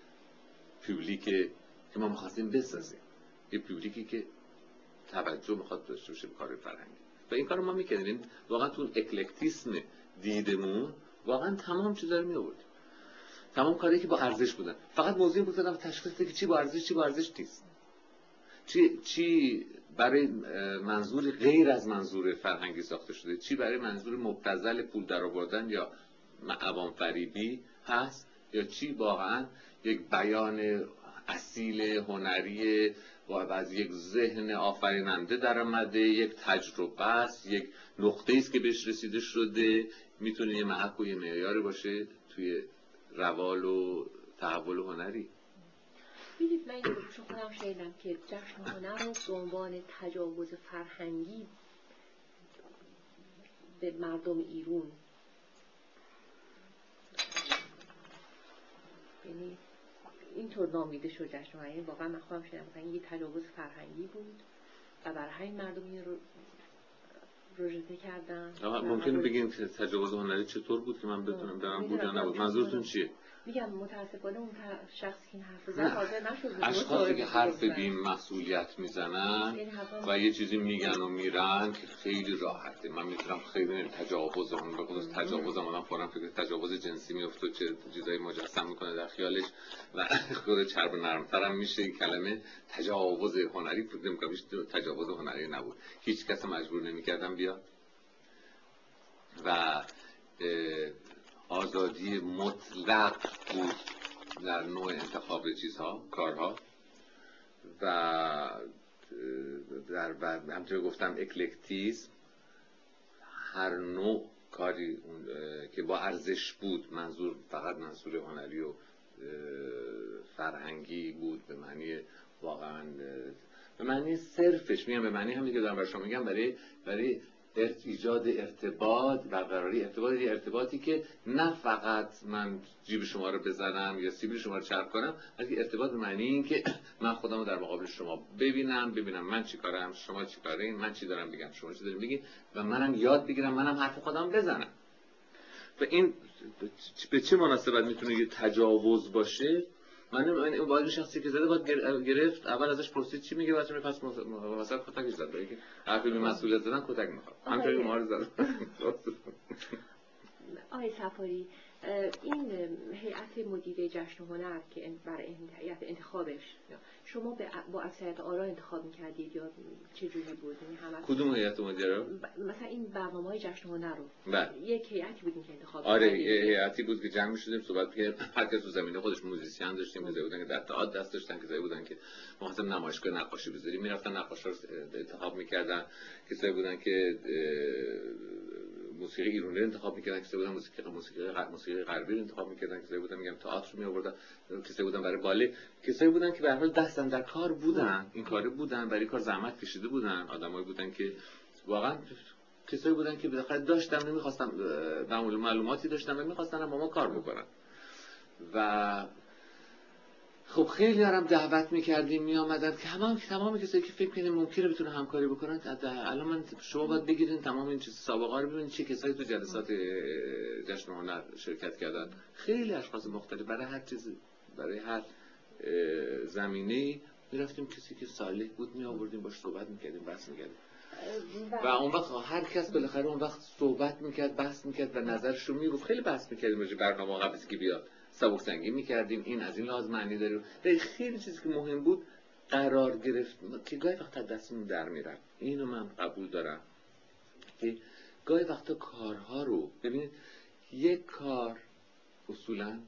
پوبلیک که ما می‌خواستیم بسازیم. یه پوبلیکی که توجه می‌خواد داشته باشه به کار فرهنگی. و این کار ما می‌کردیم. واقعا تو اکلکتیسم دیدمون واقعا تمام چیزا رو میآوردیم. تمام کاری که با ارزش بودن. فقط موضوع بود که تشخیص که چی با ارزش چی با ارزش نیست. چی چی برای منظور غیر از منظور فرهنگی ساخته شده؟ چی برای منظور مبتذل پول درآوردن یا عوام فریبی هست؟ یا چی واقعا یک بیان اصیل هنری و از یک ذهن آفریننده در آمده یک تجربه است یک نقطه است که بهش رسیده شده. می‌تونه یه محک و یه معیاری باشه توی روال و تحول هنری. می‌دید من خودم شنیدم که جشن هنر رو به عنوان تجاوز فرهنگی به مردم ایرون. یعنی اینطور نامیده شد جشن هنر واقعا من خودم شنیدم یه تجاوز فرهنگی بود و برای همین مردم این رو روژته کردن. ممکنه بگین تجاوز هنری چطور بود که من بتونم برم بود یا نبود؟ منظورتون چیه؟ میگم متاسفانه اون شخصی که این حرف زد. حاضر نشد اشخاصی که حرف بیم مسئولیت می‌زنن و یه چیزی میگن و میرن که خیلی راحته. من می‌تونم خیلی تجاوز اون به خصوص تجاوز آدم فورا فکر تجاوز جنسی میفته چه چیزایی مجسم می‌کنه در خیالش و [LAUGHS] خود چرب نرمترم میشه این کلمه. تجاوز هنری فکر نمی‌کنم تجاوز هنری نبود. هیچ کس مجبور نمی‌کردم بیاد. و آزادی مطلق بود در نوع انتخاب چیزها کارها. و در همطور گفتم اکلکتیزم هر نوع کاری که با ارزش بود منظور فقط منظور هنری و فرهنگی بود به معنی واقعا به معنی صرفش میگم به معنی همین که دارم شما میگم برای برای ایجاد ارتباط برقراری ارتباط ارتباطی که نه فقط من جیب شما رو بزنم یا سیبیل شما رو چرب کنم بلکه ارتباط معنی این که من خودم رو در مقابل شما ببینم ببینم من چی کارم شما چی کارین من چی دارم بگم شما چی داریم بگین و منم یاد بگیرم منم حرف خودم بزنم. و این به چه مناسبت می‌تونه یه تجاوز باشه؟ من این باید شخصی که زده باید گرفت اول ازش پرسید چی میگه بعد پس مثلا کتک زد برای که حرفی به مسئولیت زدن کتک می‌خواد. همینطوری ما رو زد. آقای سفاری این هیئت مدیره جشن هنر که برای هیئت انتخابش شما با اکثریت آرا انتخاب می‌کردید یا چه جوری بود؟ یعنی همه کدوم هیئت مدیره مثلا این برنامه های جشن هنر رو. بله. یک هیئتی بودیم که انتخاب آره هیئتی بود که جمع شدیم صحبت که هر کس تو زمینه خودش موزیسین داشتیم که بودن که در تئاتر دست داشتن که بودن که ما مثلا نمایشگاه نقاشی بذاریم. می‌رفتن نقاشا رو انتخاب می‌کردن. کسایی بودن که موسیقی ایرانی انتخاب می‌کردن کسایی بودن موسیقی موسیقی موسیقی غربی رو انتخاب می‌کردن کسایی بودن میگم تئاتر رو میآوردن کسایی بودن برای باله کسایی بودن که به هر حال دستن در کار بودن این کاره بودن برای کار زحمت کشیده بودن. آدمایی بودن که واقعا کسایی بودن که بالاخره داشتم نمی‌خواستم معلوماتی داشتم و می‌خواستن با ما کار بکنن. و خب خیلی هم دعوت می‌کردیم میآمدن. که همه تمام کسایی که فکر کنیم ممکنه بتونه همکاری بکنن الان من شما باید بگیرین تمام این چیز سابقه رو ببینید چه کسایی تو جلسات جشن هنر شرکت کردن. خیلی اشخاص مختلف. برای هر چیز برای هر زمینه می‌رفتیم. کسی که صالح بود می آوردیم باش صحبت می‌کردیم بحث می‌کردیم. و اون وقت هر کس بالاخره اون وقت صحبت می‌کرد بحث می‌کرد و نظرش رو می‌گفت. خیلی بحث می‌کردیم راجع برنامه قبل که بیاد. سبک سنگی می‌کردیم این از این لازم معنی داره خیلی چیزی که مهم بود قرار گرفت. که گاهی وقتا دستمون در میرن اینو من قبول دارم. که گاهی وقتا کارها رو ببینید یک کار اصولا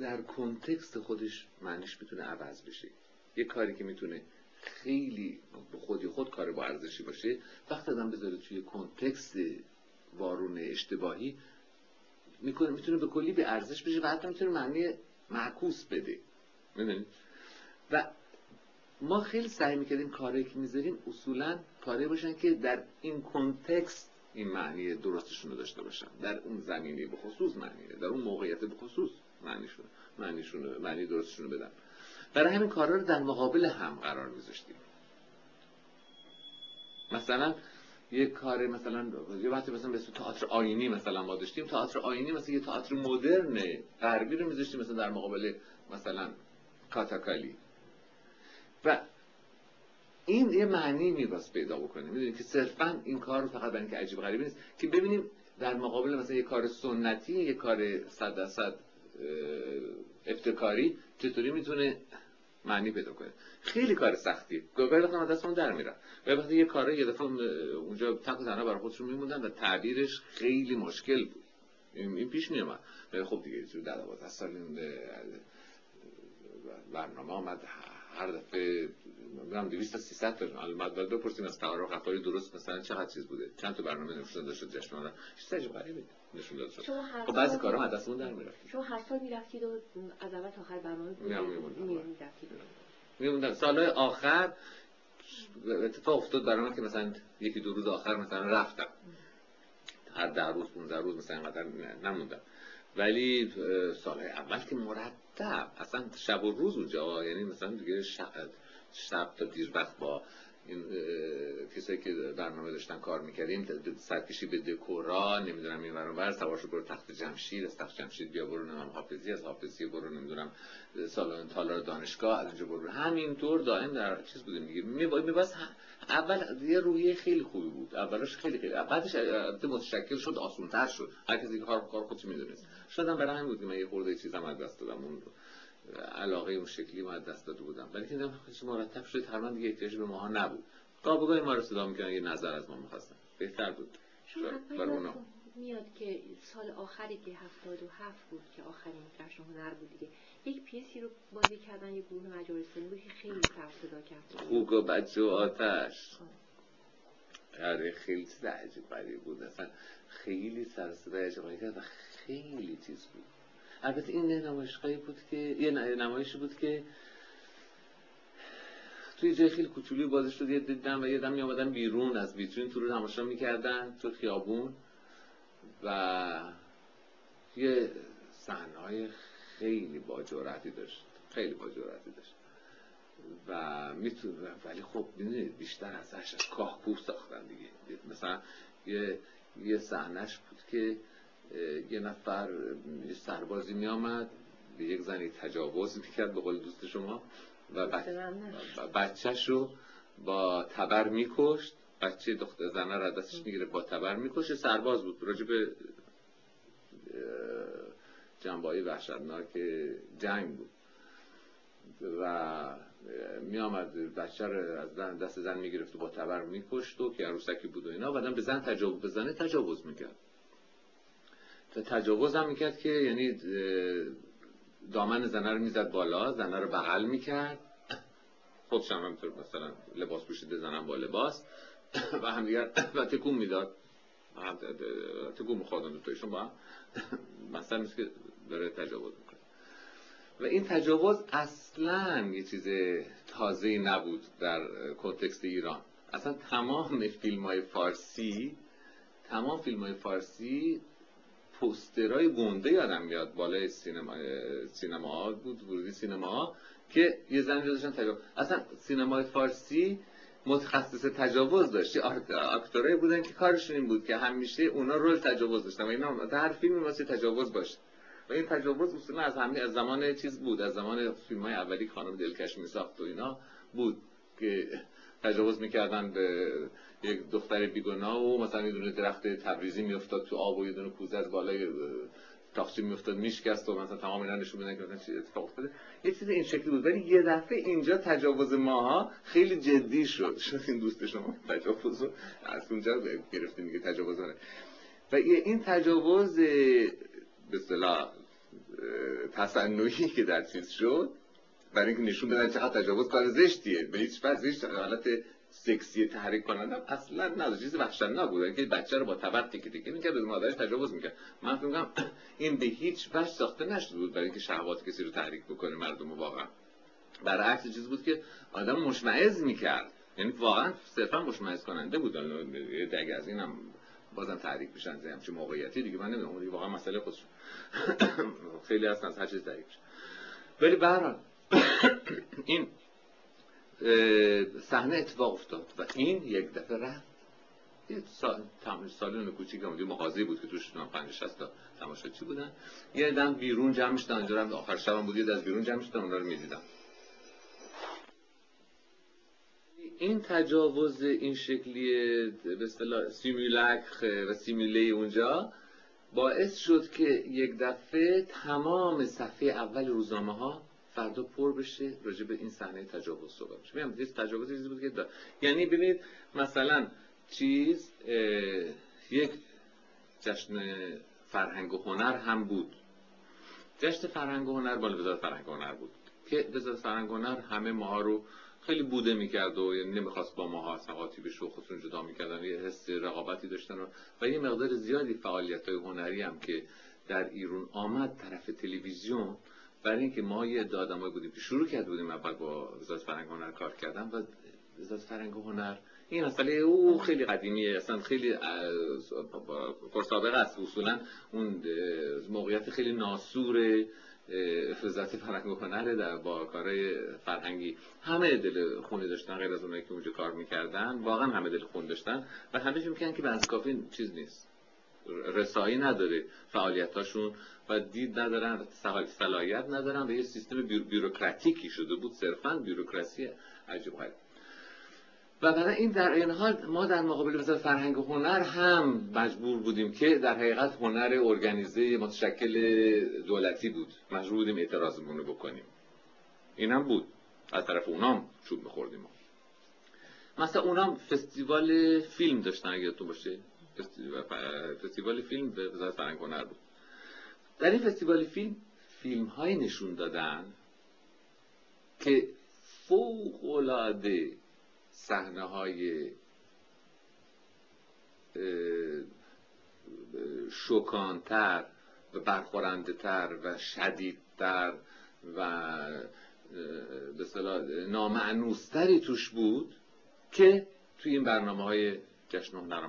در کنتکست خودش معنیش می‌تونه عوض بشه. یک کاری که می‌تونه خیلی به خودی خود کار با ارزشی باشه وقتی آدم بذاره توی کنتکست وارون اشتباهی می‌کنه می‌تونه به کلی به ارزش بشه و حتی می‌تونه معنی معکوس بده. می‌دونید و ما خیلی سعی می‌کردیم کاری که می‌ذاریم اصولا کاری باشن که در این کنتکست این معنی درستشون رو داشته باشن. در اون زمینه به خصوص معنی در اون موقعیت به خصوص معنیشون معنیشون معنی درستشون رو بدن. برای همین کارا رو در مقابل هم قرار میذاشتیم مثلا یه کار مثلا یه وقتی مثلا به تئاتر آینی مثلا ما داشتیم تئاتر آینی مثلا یه تئاتر مدرن غربی رو میذاشتیم مثلا در مقابل مثلا کاتاکالی. و این یه معنی میباست پیدا بکنه. می‌دونید که صرفا این کار رو فقط برای اینکه عجیب غریبی نیست. که ببینیم در مقابل مثلا یه کار سنتی یه کار صد درصد ابتکاری چطوری می‌تونه معنی پیدا کنه. خیلی کار سختی. گاهی من دستمون در میرم گاهی وقتا یه کاره یه دفعه اونجا و تنها برای خودشون میموندن و تعبیرش خیلی مشکل بود. این پیش میومد خب دیگه در 12 سال برنامه آمد. هر دفعه میگم 200 تا 300 تا البته بعد بپرسیم از تعارف خطای درست مثلا چقدر چیز بوده؟ چند تا برنامه نشون داده شد جشن ما چیز عجیب غریبه نشون داده شد خب بعضی کارا از دستمون در می‌رفت. شما هر سال می‌رفتید و از اول تا آخر برنامه می‌رفتید میموندم. سال آخر اتفاق افتاد برام که مثلا یکی دو روز آخر مثلا رفتم. هر ده روز 15 روز مثلا اینقدر نموندم. ولی سال اول که مرتب اصلا شب و روز اونجا یعنی مثلا دیگه شب, شب تا دیر وقت با این کسایی که برنامه داشتن کار می‌کردیم سرکشی به دکورا نمی‌دونم این برنامه سوارشو برو تخت جمشید از تخت جمشید بیا برو نمیم حافظی از حافظی برو نمی‌دونم سالن تالار دانشگاه از اینجا برو. همینطور دائم در چیز بودیم دیگه. میباید اول یه روحیه خیلی خوبی بود. اولش خیلی خیلی بعدش متشکل شد آسونتر شد. هر کسی کار کار خودش می‌دونست. شدم برای همین بود که من یه خورده چیزم از دست دادم اون علاقه اون شکلی ما از دست داده بودم. ولی که مرتب شد تقریبا دیگه احتیاج به ماها نبود. گاه ما رو صدا می‌کنن یه نظر از ما می‌خواستن. بهتر بود. برای میاد که سال آخری که هفتاد و هفت بود که آخرین جشن هنر بود دیگه یک پیسی رو بازی کردن یه گروه مجارستانی بود که خیلی سر صدا کرد. خوگ و بچه و آتش. آره خیلی چیز عجیب بود. اصلا خیلی سر صدا عجیب کرد و خیلی چیز بود. البته این نمایشگاهی بود که یه نمایشی بود که توی جای خیلی کوچولی بازی شد یه دیدم و یه دم آمدن بیرون از ویترین تو رو تماشا می‌کردن تو خیابون و یه صحنه خیلی با جرأتی داشت. خیلی با جرأتی داشت. و می‌تونه ولی خب ببینید بیشتر ازش از کاهپوه ساختن دیگه. مثلا یه یه صحنهش بود که یه نفر یه سربازی می آمد به یک زنی تجاوز می‌کرد به قول دوست شما و بچهش رو با تبر میکشت. بچه دختر زنه رو دستش می‌گیره با تبر می‌کشه سرباز بود. راجع به جنبایی وحشتناک جنگ بود. و می آمد بچه رو از دست زن می‌گرفت و با تبر میکشت و که عروسکی بود و اینا. بعدم به زن تجاوز به زنه تجاوز می‌کرد. تجاوز هم می‌کرد که یعنی دامن زنه رو می‌زد بالا زنه رو بغل می‌کرد. خودش هم همینطور مثلا لباس پوشیده زنم با لباس. [COUGHS] و هم دیگر و تکون می‌داد. تکون میخوادن تویشون با [COUGHS] مثلا مثل که داره تجاوز می‌کنه. و این تجاوز اصلا یه چیز تازه نبود در کنتکست ایران. اصلا تمام فیلم های فارسی تمام فیلم های فارسی پوسترهای گنده یادم میاد بالای سینما سینما بود ورودی سینما که یه زن داشتن تجاوز. اصلا سینمای فارسی متخصص تجاوز داشت اکتورایی بودن که کارشون این بود که همیشه اونا رول تجاوز داشتن و اینا در هر فیلمی واسه تجاوز باشه. و این تجاوز اصولا از همه از زمان چیز بود. از زمان فیلم های اولی خانم دلکش می ساخت و اینا بود که تجاوز می‌کردن به یک دختر بیگناه و مثلا یه دونه درخت تبریزی میافتاد تو آب و یه دونه کوزه از بالای تاخچه میافتاد میشکست و مثلا تمام اینا نشون میدن که مثلا چی اتفاق افتاده. یه چیز این شکلی بود. ولی یه دفعه اینجا تجاوز ماها خیلی جدی شد. شد این دوست شما تجاوز رو از اونجا گرفتیم میگه تجاوز و این تجاوز به اصطلاح تصنعی که در چیز شد برای اینکه نشون بدن چقدر تجاوز کار زشتیه. به هیچ وجه هیچ حالت سکسی تحریک کننده اصلا نداشت چیز وحشتناک بود. که بچه رو با تبر تیکه تیکه می‌کرد به مادرش تجاوز می‌کرد. من می‌کنم این به هیچ وجه ساخته نشده بود برای اینکه شهوات کسی رو تحریک بکنه مردم واقعا. برعکس چیز بود که آدم مشمعز می‌کرد. یعنی واقعا صرفا مشمعز کننده بود دیگه از اینم بازم تحریک میشن زی همچین موقعیتی دیگه. من نمی‌دونم واقعا مسئله خودش. [COUGHS] خیلی هستن از هر چیز تحریک ولی به [COUGHS] این صحنه اتفاق افتاد و این یک دفعه رفت. یه سال سالن کوچیک هم مغازه بود که توش نام 50 تا تماشاچی بودن. یه دم بیرون جمع شدن. اونجا رفت. آخر شبم بود. یه از بیرون جمع شدن. اونا رو می‌دیدم این تجاوز این شکلی به اصطلاح سیمولاک و سیمیلی اونجا باعث شد که یک دفعه تمام صفحه اول روزنامه ها فردا پر بشه راجع به این صحنه تجاوز صحبت بشه میگم تجاوز چیزی بود که. یعنی ببینید مثلا چیز یک جشن فرهنگ و هنر هم بود جشن فرهنگ و هنر مال وزارت فرهنگ و هنر بود که وزارت فرهنگ و هنر همه ماها رو خیلی بوده می‌کرد و یعنی نمی‌خواست با ماها سقاطی به شو خودشون جدا می‌کردن یه حس رقابتی داشتن و, و یه مقدار زیادی فعالیت های هنری هم که در ایران آمد طرف تلویزیون برای اینکه ما یه آدمایی بودیم که شروع کرده بودیم اول با وزارت فرهنگ هنر کار کردن و وزارت فرهنگ هنر این مسئله او خیلی قدیمیه. اصلا خیلی پرسابقه است. اصولا اون موقعیت خیلی ناسور وزارت فرهنگ و هنر در با کارهای فرهنگی. همه دل خونی داشتن غیر از اونایی که اونجا کار می‌کردن. واقعا همه دل خون داشتن و همه می‌کنن که به کافی چیز نیست. رسایی نداره فعالیتاشون و دید ندارن صلاحیت ندارن و یه سیستم بیروکراتیکی شده بود صرفا بیروکراسی عجیب غریب. و برای این در این حال ما در مقابل وزارت فرهنگ و هنر هم مجبور بودیم که در حقیقت هنر ارگانیزه متشکل دولتی بود. مجبور بودیم اعتراضمون رو بکنیم. اینم بود. از طرف اونام چوب میخوردیم مثلا اونام فستیوال فیلم داشتن اگه تو باشه. فستیوال فیلم به وزارت فرهنگ هنر بود. در این فستیوال فیلم فیلم های نشون دادن که فوق العاده صحنه های شکانتر و برخورنده و شدیدتر و به نامعنوستری توش بود که توی این برنامه های جشن هنر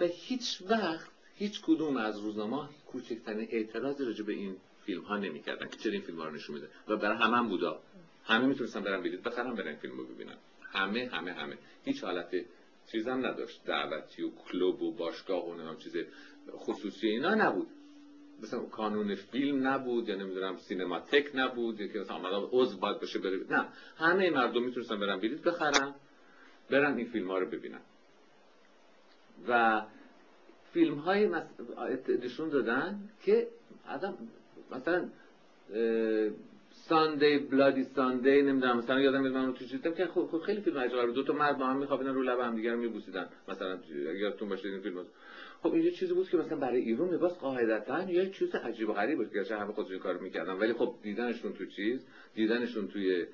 و هیچ وقت هیچ کدوم از روزنامه کوچکترین اعتراضی راجع به این فیلم ها نمی کردن که چرا این فیلم ها رو نشون میده و برای همه هم بودا. همه می‌تونستن برن بلیط بخرن برن فیلم رو ببینن. همه همه همه. هیچ حالت چیزم نداشت. دعوتی و کلوب و باشگاه و نام چیز خصوصی اینا نبود. مثلا کانون فیلم نبود یا نمی‌دونم سینماتک نبود یا که مثلا آمده عضو باید باشه بره. نه. همه مردم می‌تونستن برن بلیط بخرن. برن این فیلم ها رو ببینن. و فیلم های نشون دادن که آدم مثلا ساندی بلادی ساندی نمی‌دونم مثلا یادم میاد من تو چیزی که خب خیلی فیلم عجیبه بود دو تا مرد با هم میخوابیدن رو لب هم دیگه رو میبوسیدن. مثلا یادتون باشه این فیلم خب این چیزی بود که مثلا برای ایران لباس قاعدتا یه چیز عجیب و غریب بود. که همه خودشون کار می‌کردن. ولی خب دیدنشون تو چیز دیدنشون توی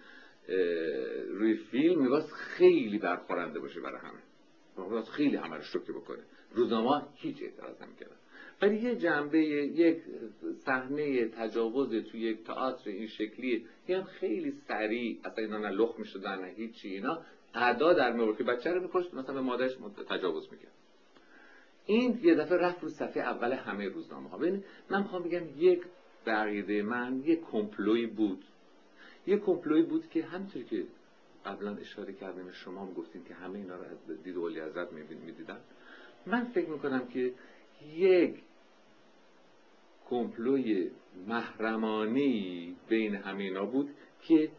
روی فیلم لباس خیلی برخورنده باشه برای همه. خیلی همه رو شوکه بکنه. روزنامه هیچ اعتراض نمی‌کردن. ولی یه جنبه یک صحنه تجاوز توی یک تئاتر این شکلی هم خیلی سریع اصلا اینا نه لخ می‌شدن نه هیچی اینا ادا در میورد که بچه رو میکشت مثلا به مادرش تجاوز می‌کرد. این یه دفعه رفت رو صفحه اول همه روزنامه ها. ببینید من می‌خوام بگم یک بقیده من یک کمپلوی بود. یک کمپلوی بود که همینطور که قبلا اشاره کردیم شما هم گفتیم که همه اینا رو از دید ولی ازت می‌دیدن. من فکر می‌کنم که یک کمپلوی محرمانی بین همینا بود که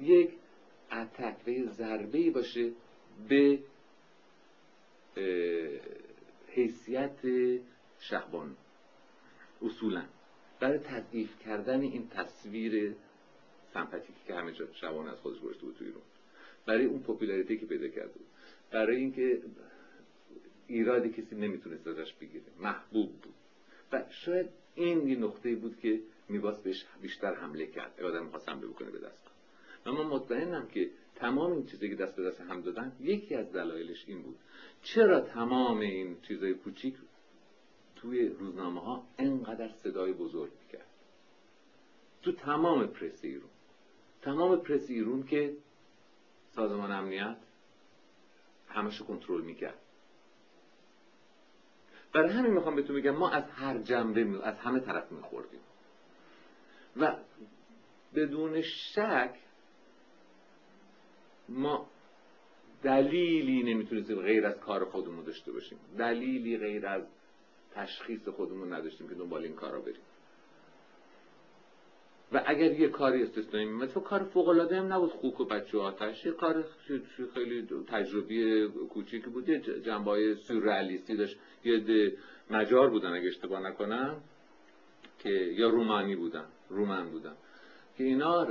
یک اتک و باشه به حیثیت شهبان. اصولا. برای تضعیف کردن این تصویر سمپاتیکی که همه جا شبان از خودش گذاشته بود توی ایران. برای اون پوپولاریتی که پیدا کرده بود. برای اینکه ایرادی کسی نمی‌تونست ازش بگیره. محبوب بود. و شاید این یه نقطه بود که میباس بهش بیشتر حمله کرد. آدم می‌خواست حمله بکنه به دست. و من مطمئنم که تمام این چیزی که دست به دست هم دادن یکی از دلایلش این بود. چرا تمام این چیزای کوچیک توی روزنامه ها انقدر صدای بزرگ می‌کرد؟ تو تمام پرس ایرون تمام پرس ایرون که سازمان امنیت همشو کنترل می‌کرد. برای همین می‌خوام بهتون بگم ما از هر جنبه می... از همه طرف میخوردیم. و بدون شک ما دلیلی نمی‌تونستیم غیر از کار خودمون داشته باشیم. دلیلی غیر از تشخیص خودمون نداشتیم که دنبال این کارا بریم. و اگر یه کاری استثنایی میمد تو کار فوق العاده هم نبود. خوک و بچه آتش یه کار خیلی تجربی کوچیکی بود. یه جنبه سورئالیستی داشت. یه مجار بودن اگه اشتباه نکنم که یا رومانی بودن رومن بودن. که اینا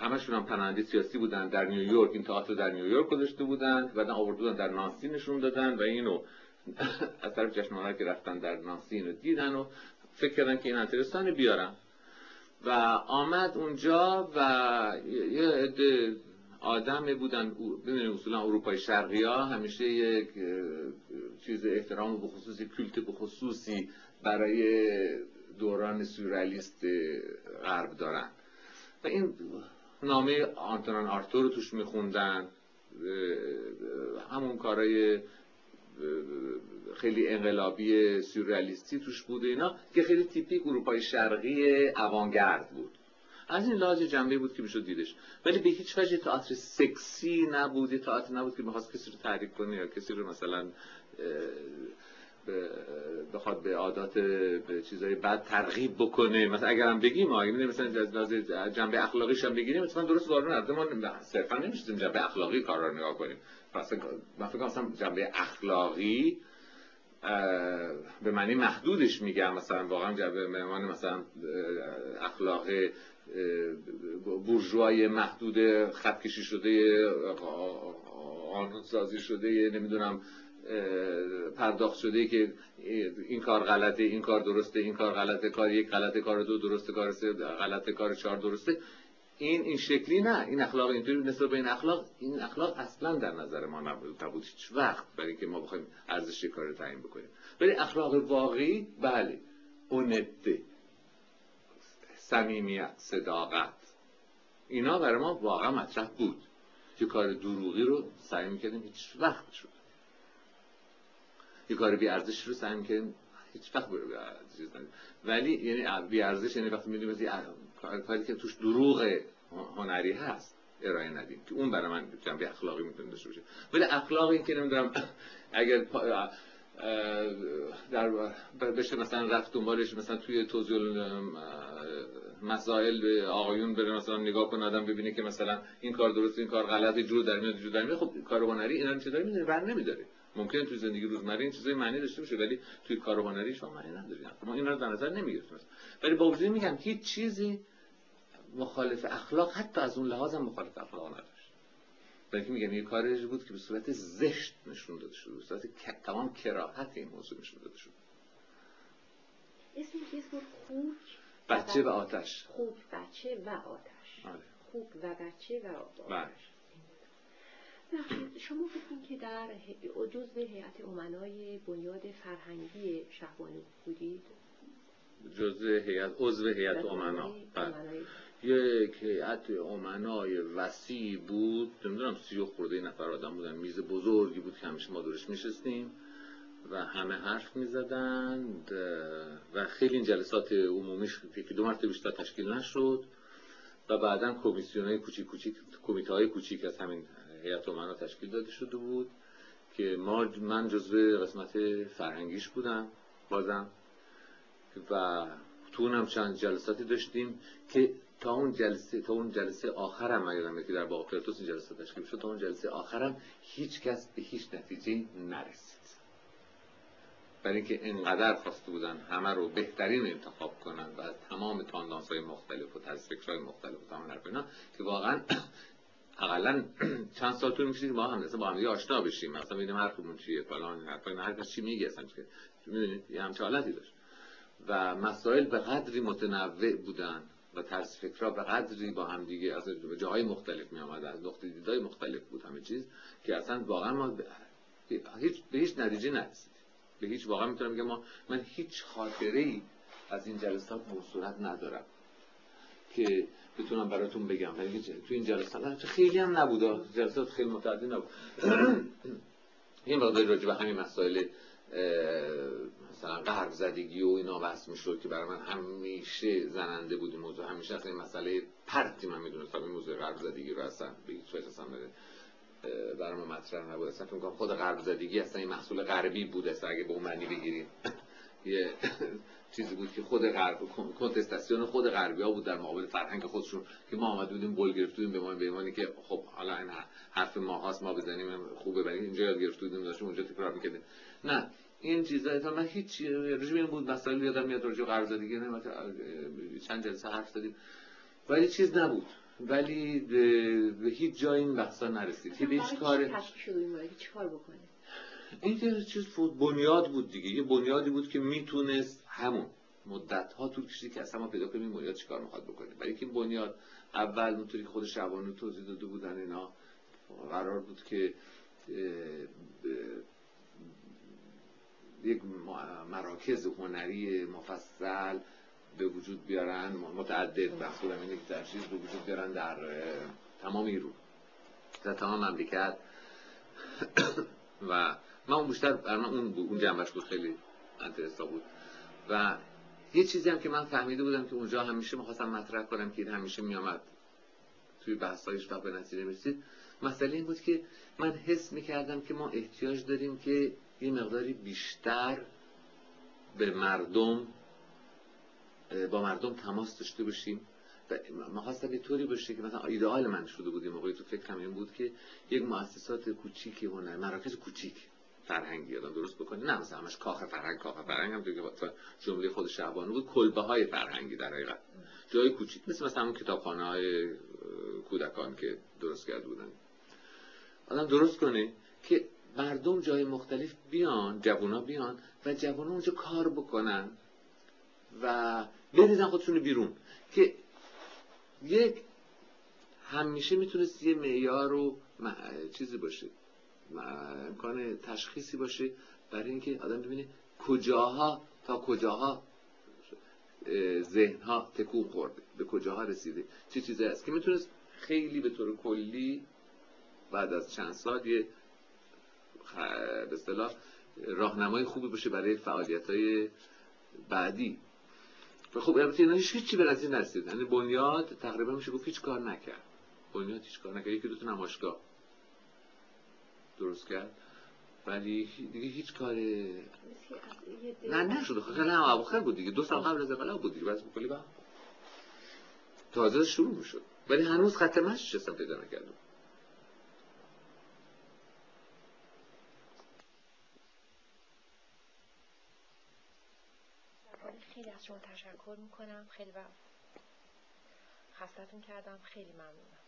همشون هم پناهنده سیاسی بودن. در نیویورک این تئاتر در نیویورک گذاشته بودن و بعد آورده در نانسی نشون دادن و اینو [LAUGHS] از طرف جشنواره که رفتن در نانسی اینو دیدن و فکر کردن که این انترستان بیارن. و آمد اونجا و یه عده آدم بودن ببینید اصولا اروپای شرقی ها همیشه یک چیز احترام به خصوصی کلت به خصوصی برای دوران سورالیست غرب دارن. و این نامه آنتونان آرتور رو توش میخوندن همون کارای خیلی انقلابی سوریالیستی توش بود اینا که خیلی تیپیک اروپای شرقی اوانگرد بود. از این لحاظ جنبه بود که می‌شد دیدش. ولی به هیچ وجه تئاتر سکسی نبود تئاتر نبود که می‌خواست کسی رو تحریک کنه یا کسی رو مثلا بخواد به عادات به چیزای بد ترغیب بکنه. مثلا اگرم بگیم اگه مثلا از جنبه اخلاقیش هم بگیریم مثلا درست وارد نرده ما صرفا نمیشیم جنبه اخلاقی کار رو نگاه کنیم. مثلا من فکر کنم جنبه اخلاقی به معنی محدودش میگم مثلا واقعا جنبه مهمان مثلا اخلاق بورژوای محدود خط کشی شده قانون سازی شده نمی‌دونم پرداخت شده که این کار غلطه این کار درسته این کار غلطه کار یک غلطه کار دو درسته کار سه غلطه کار چهار درسته. این این شکلی نه. این اخلاق اینطوری نسبت به این اخلاق این اخلاق اصلا در نظر ما نبود. نبود هیچ وقت برای اینکه ما بخوایم ارزش کار رو تعیین بکنیم. ولی اخلاق واقعی بله. اونته صمیمیت صداقت. اینا برای ما واقعا مطرح بود. که کار دروغی رو سعی می‌کردیم هیچ وقت شد یه کار بی ارزش رو سعی می‌کردیم هیچ وقت ولی یعنی بی ارزش یعنی وقتی می‌دونیم کاری که توش دروغ هنری هست ارائه ندیم. که اون برای من جنبه اخلاقی می‌تونه داشته باشه. ولی اخلاقی این که نمی‌دونم اگر در بشه مثلا رفت دنبالش مثلا توی توضیح مسائل به آقایون بره مثلا نگاه کنه آدم ببینه که مثلا این کار درست این کار غلط جور در میاد جور در میاد. خب کار هنری اینا چه داره می‌دونه بر نمیداره ممکن توی زندگی روزمره این چیزای معنی داشته باشه ولی توی کار هنری شما معنی نداره ما این رو در نظر نمی‌گیریم ولی با وجود میگم هیچ چیزی مخالف اخلاق حتی از اون لحاظ هم مخالف اخلاق نداشت. بلکه میگم یه کاری بود که به صورت زشت نشون داده شده به صورت تمام کراهت این موضوع نشون داده شده اسم خوک بچه و آتش. خوک بچه و آتش. آره. خوک و بچه و بله. آتش شما فکر که در جزء هیئت امنای بنیاد فرهنگی شهبانو بودید؟ جزء هیئت عضو هیئت امنا. بله. یک هیئت امنای وسیع بود. نمی‌دونم سی و خورده نفر آدم بودن. میز بزرگی بود که همیشه ما دورش میشستیم و همه حرف می‌زدند و خیلی این جلسات عمومیش که دو مرتبه بیشتر تشکیل نشد و بعدا کمیسیون های کوچیک کوچیک کمیته های کوچیک از همین هیئت امنا تشکیل داده شده بود که ما من جزو قسمت فرهنگیش بودم بازم و تو اونم چند جلساتی داشتیم که تا اون جلسه تا اون جلسه آخرم اگر که در باقرتوس این جلسه تشکیل شد تا اون جلسه آخرم هیچ کس به هیچ نتیجه نرسید. برای اینکه انقدر خواسته بودن همه رو بهترین انتخاب کنن و از تمام تاندانس های مختلف و های مختلف و تمام اینا که واقعا اقلا چند سال طول میشه ما هم با هم آشنا بشیم. مثلا ببینیم حرفمون چیه فلان حرفا هر کس چی میگه اصلا که می‌دونید یه همچه حالتی داشت. و مسائل به قدری متنوع بودن و طرز فکرها به قدری با هم دیگه از جاهای مختلف می آمد از نقطه دیدای مختلف بود همه چیز که اصلا واقعا ما هیچ به هیچ نتیجه نرسید به هیچ واقعا می‌تونم بگم ما من هیچ خاطره ای از این جلسات به صورت ندارم که بتونم براتون بگم. ولی تو این جلسات خیلی هم نبود جلسات خیلی متعدد نبود. [CLEARS THROAT] این مقدار راجع به همین مسائل مثلا غرب زدگی و اینا بحث می‌شد که برای من همیشه زننده بود این موضوع. همیشه اصلا این مسئله پرتی من می‌دونستم این موضوع غرب زدگی رو اصلا به هیچ اصلا برای من مطرح نبود. اصلا فکر خود غرب زدگی اصلا این محصول غربی بود اصلا اگه به اون معنی بگیریم. [LAUGHS] یه [LAUGHS] چیزی بود که خود غرب کنتستاسیون خود غربی ها بود در مقابل فرهنگ خودشون که ما آمده بودیم بول گرفته به ما به که خب حالا این حرف ما هاست ما بزنیم خوبه ولی اینجا یاد گرفته بودیم داشتیم اونجا تکرار می‌کردیم. نه. این چیزا تا من هیچ رژیم این بود مسائل یادم میاد راجع قرضدادی نه چند جلسه حرف زدیم. ولی چیز نبود. ولی به هیچ جای این بحثا نرسید. که هیچ کار چیکار بکنه این که چیز بنیاد بود دیگه. یه بنیادی بود که می‌تونست همون مدت ها طول کشید که اصلا ما پیدا کنیم این بنیاد چیکار می‌خواد بکنه. برای که بنیاد اول اونطوری خود شبانو توضیح داده بودن اینا قرار بود که یک مراکز هنری مفصل به وجود بیارن متعدد بخصول اینه که در چیز به وجود بیارن در تمام ایران. در تمام مملکت. [COUGHS] و من اون بیشتر بر من اون بود اون جنبش بود خیلی انترستا بود. و یه چیزی هم که من فهمیده بودم که اونجا همیشه می‌خواستم مطرح کنم که همیشه میامد توی بحثایش و به نتیجه می‌رسید مسئله این بود که من حس می‌کردم که ما احتیاج داریم که یه مقداری بیشتر به مردم با مردم تماس داشته باشیم و ما یه طوری باشه که مثلا ایدئال من شده بود موقعی تو فکرم این بود که یک مؤسسات کوچیکی هنر مراکز کوچیک فرهنگی آدم درست بکنه نه مثلا همش کاخ فرهنگ کاخ فرهنگ هم دیگه جمله خود شعبانه بود کلبه های فرهنگی در حقیقت. جای کوچیک مثل مثلا همون کتابخانه های کودکان که درست کرده بودن. آدم درست کنه که مردم جای مختلف بیان جوونا بیان و جوونا اونجا کار بکنن و بریزن خودشون بیرون که یک همیشه می‌تونست یه معیار و چیزی باشه امکان تشخیصی باشه برای اینکه آدم ببینه کجاها تا کجاها ذهنها تکون خورده به کجاها رسیده چه چیزی هست که می‌تونست خیلی به طور کلی بعد از چند سال یه به اصطلاح راهنمای خوبی باشه برای فعالیت های بعدی. و خب البته اینا هیچ چی به نتیجه نرسید. یعنی بنیاد تقریبا میشه گفت هیچ کار نکرد. بنیاد هیچ کار نکرد. یکی دو تا نمایشگاه. درست کرد. ولی دیگه هیچ کار نه نشد. خیلی هم اواخر بود دیگه. دو سال قبل از انقلاب بود دیگه. کلی با تازه شروع می‌شد. ولی هنوز مشی هستم پیدا نکردم شما تشکر می‌کنم. خیلی و خستتون کردم. خیلی ممنونم.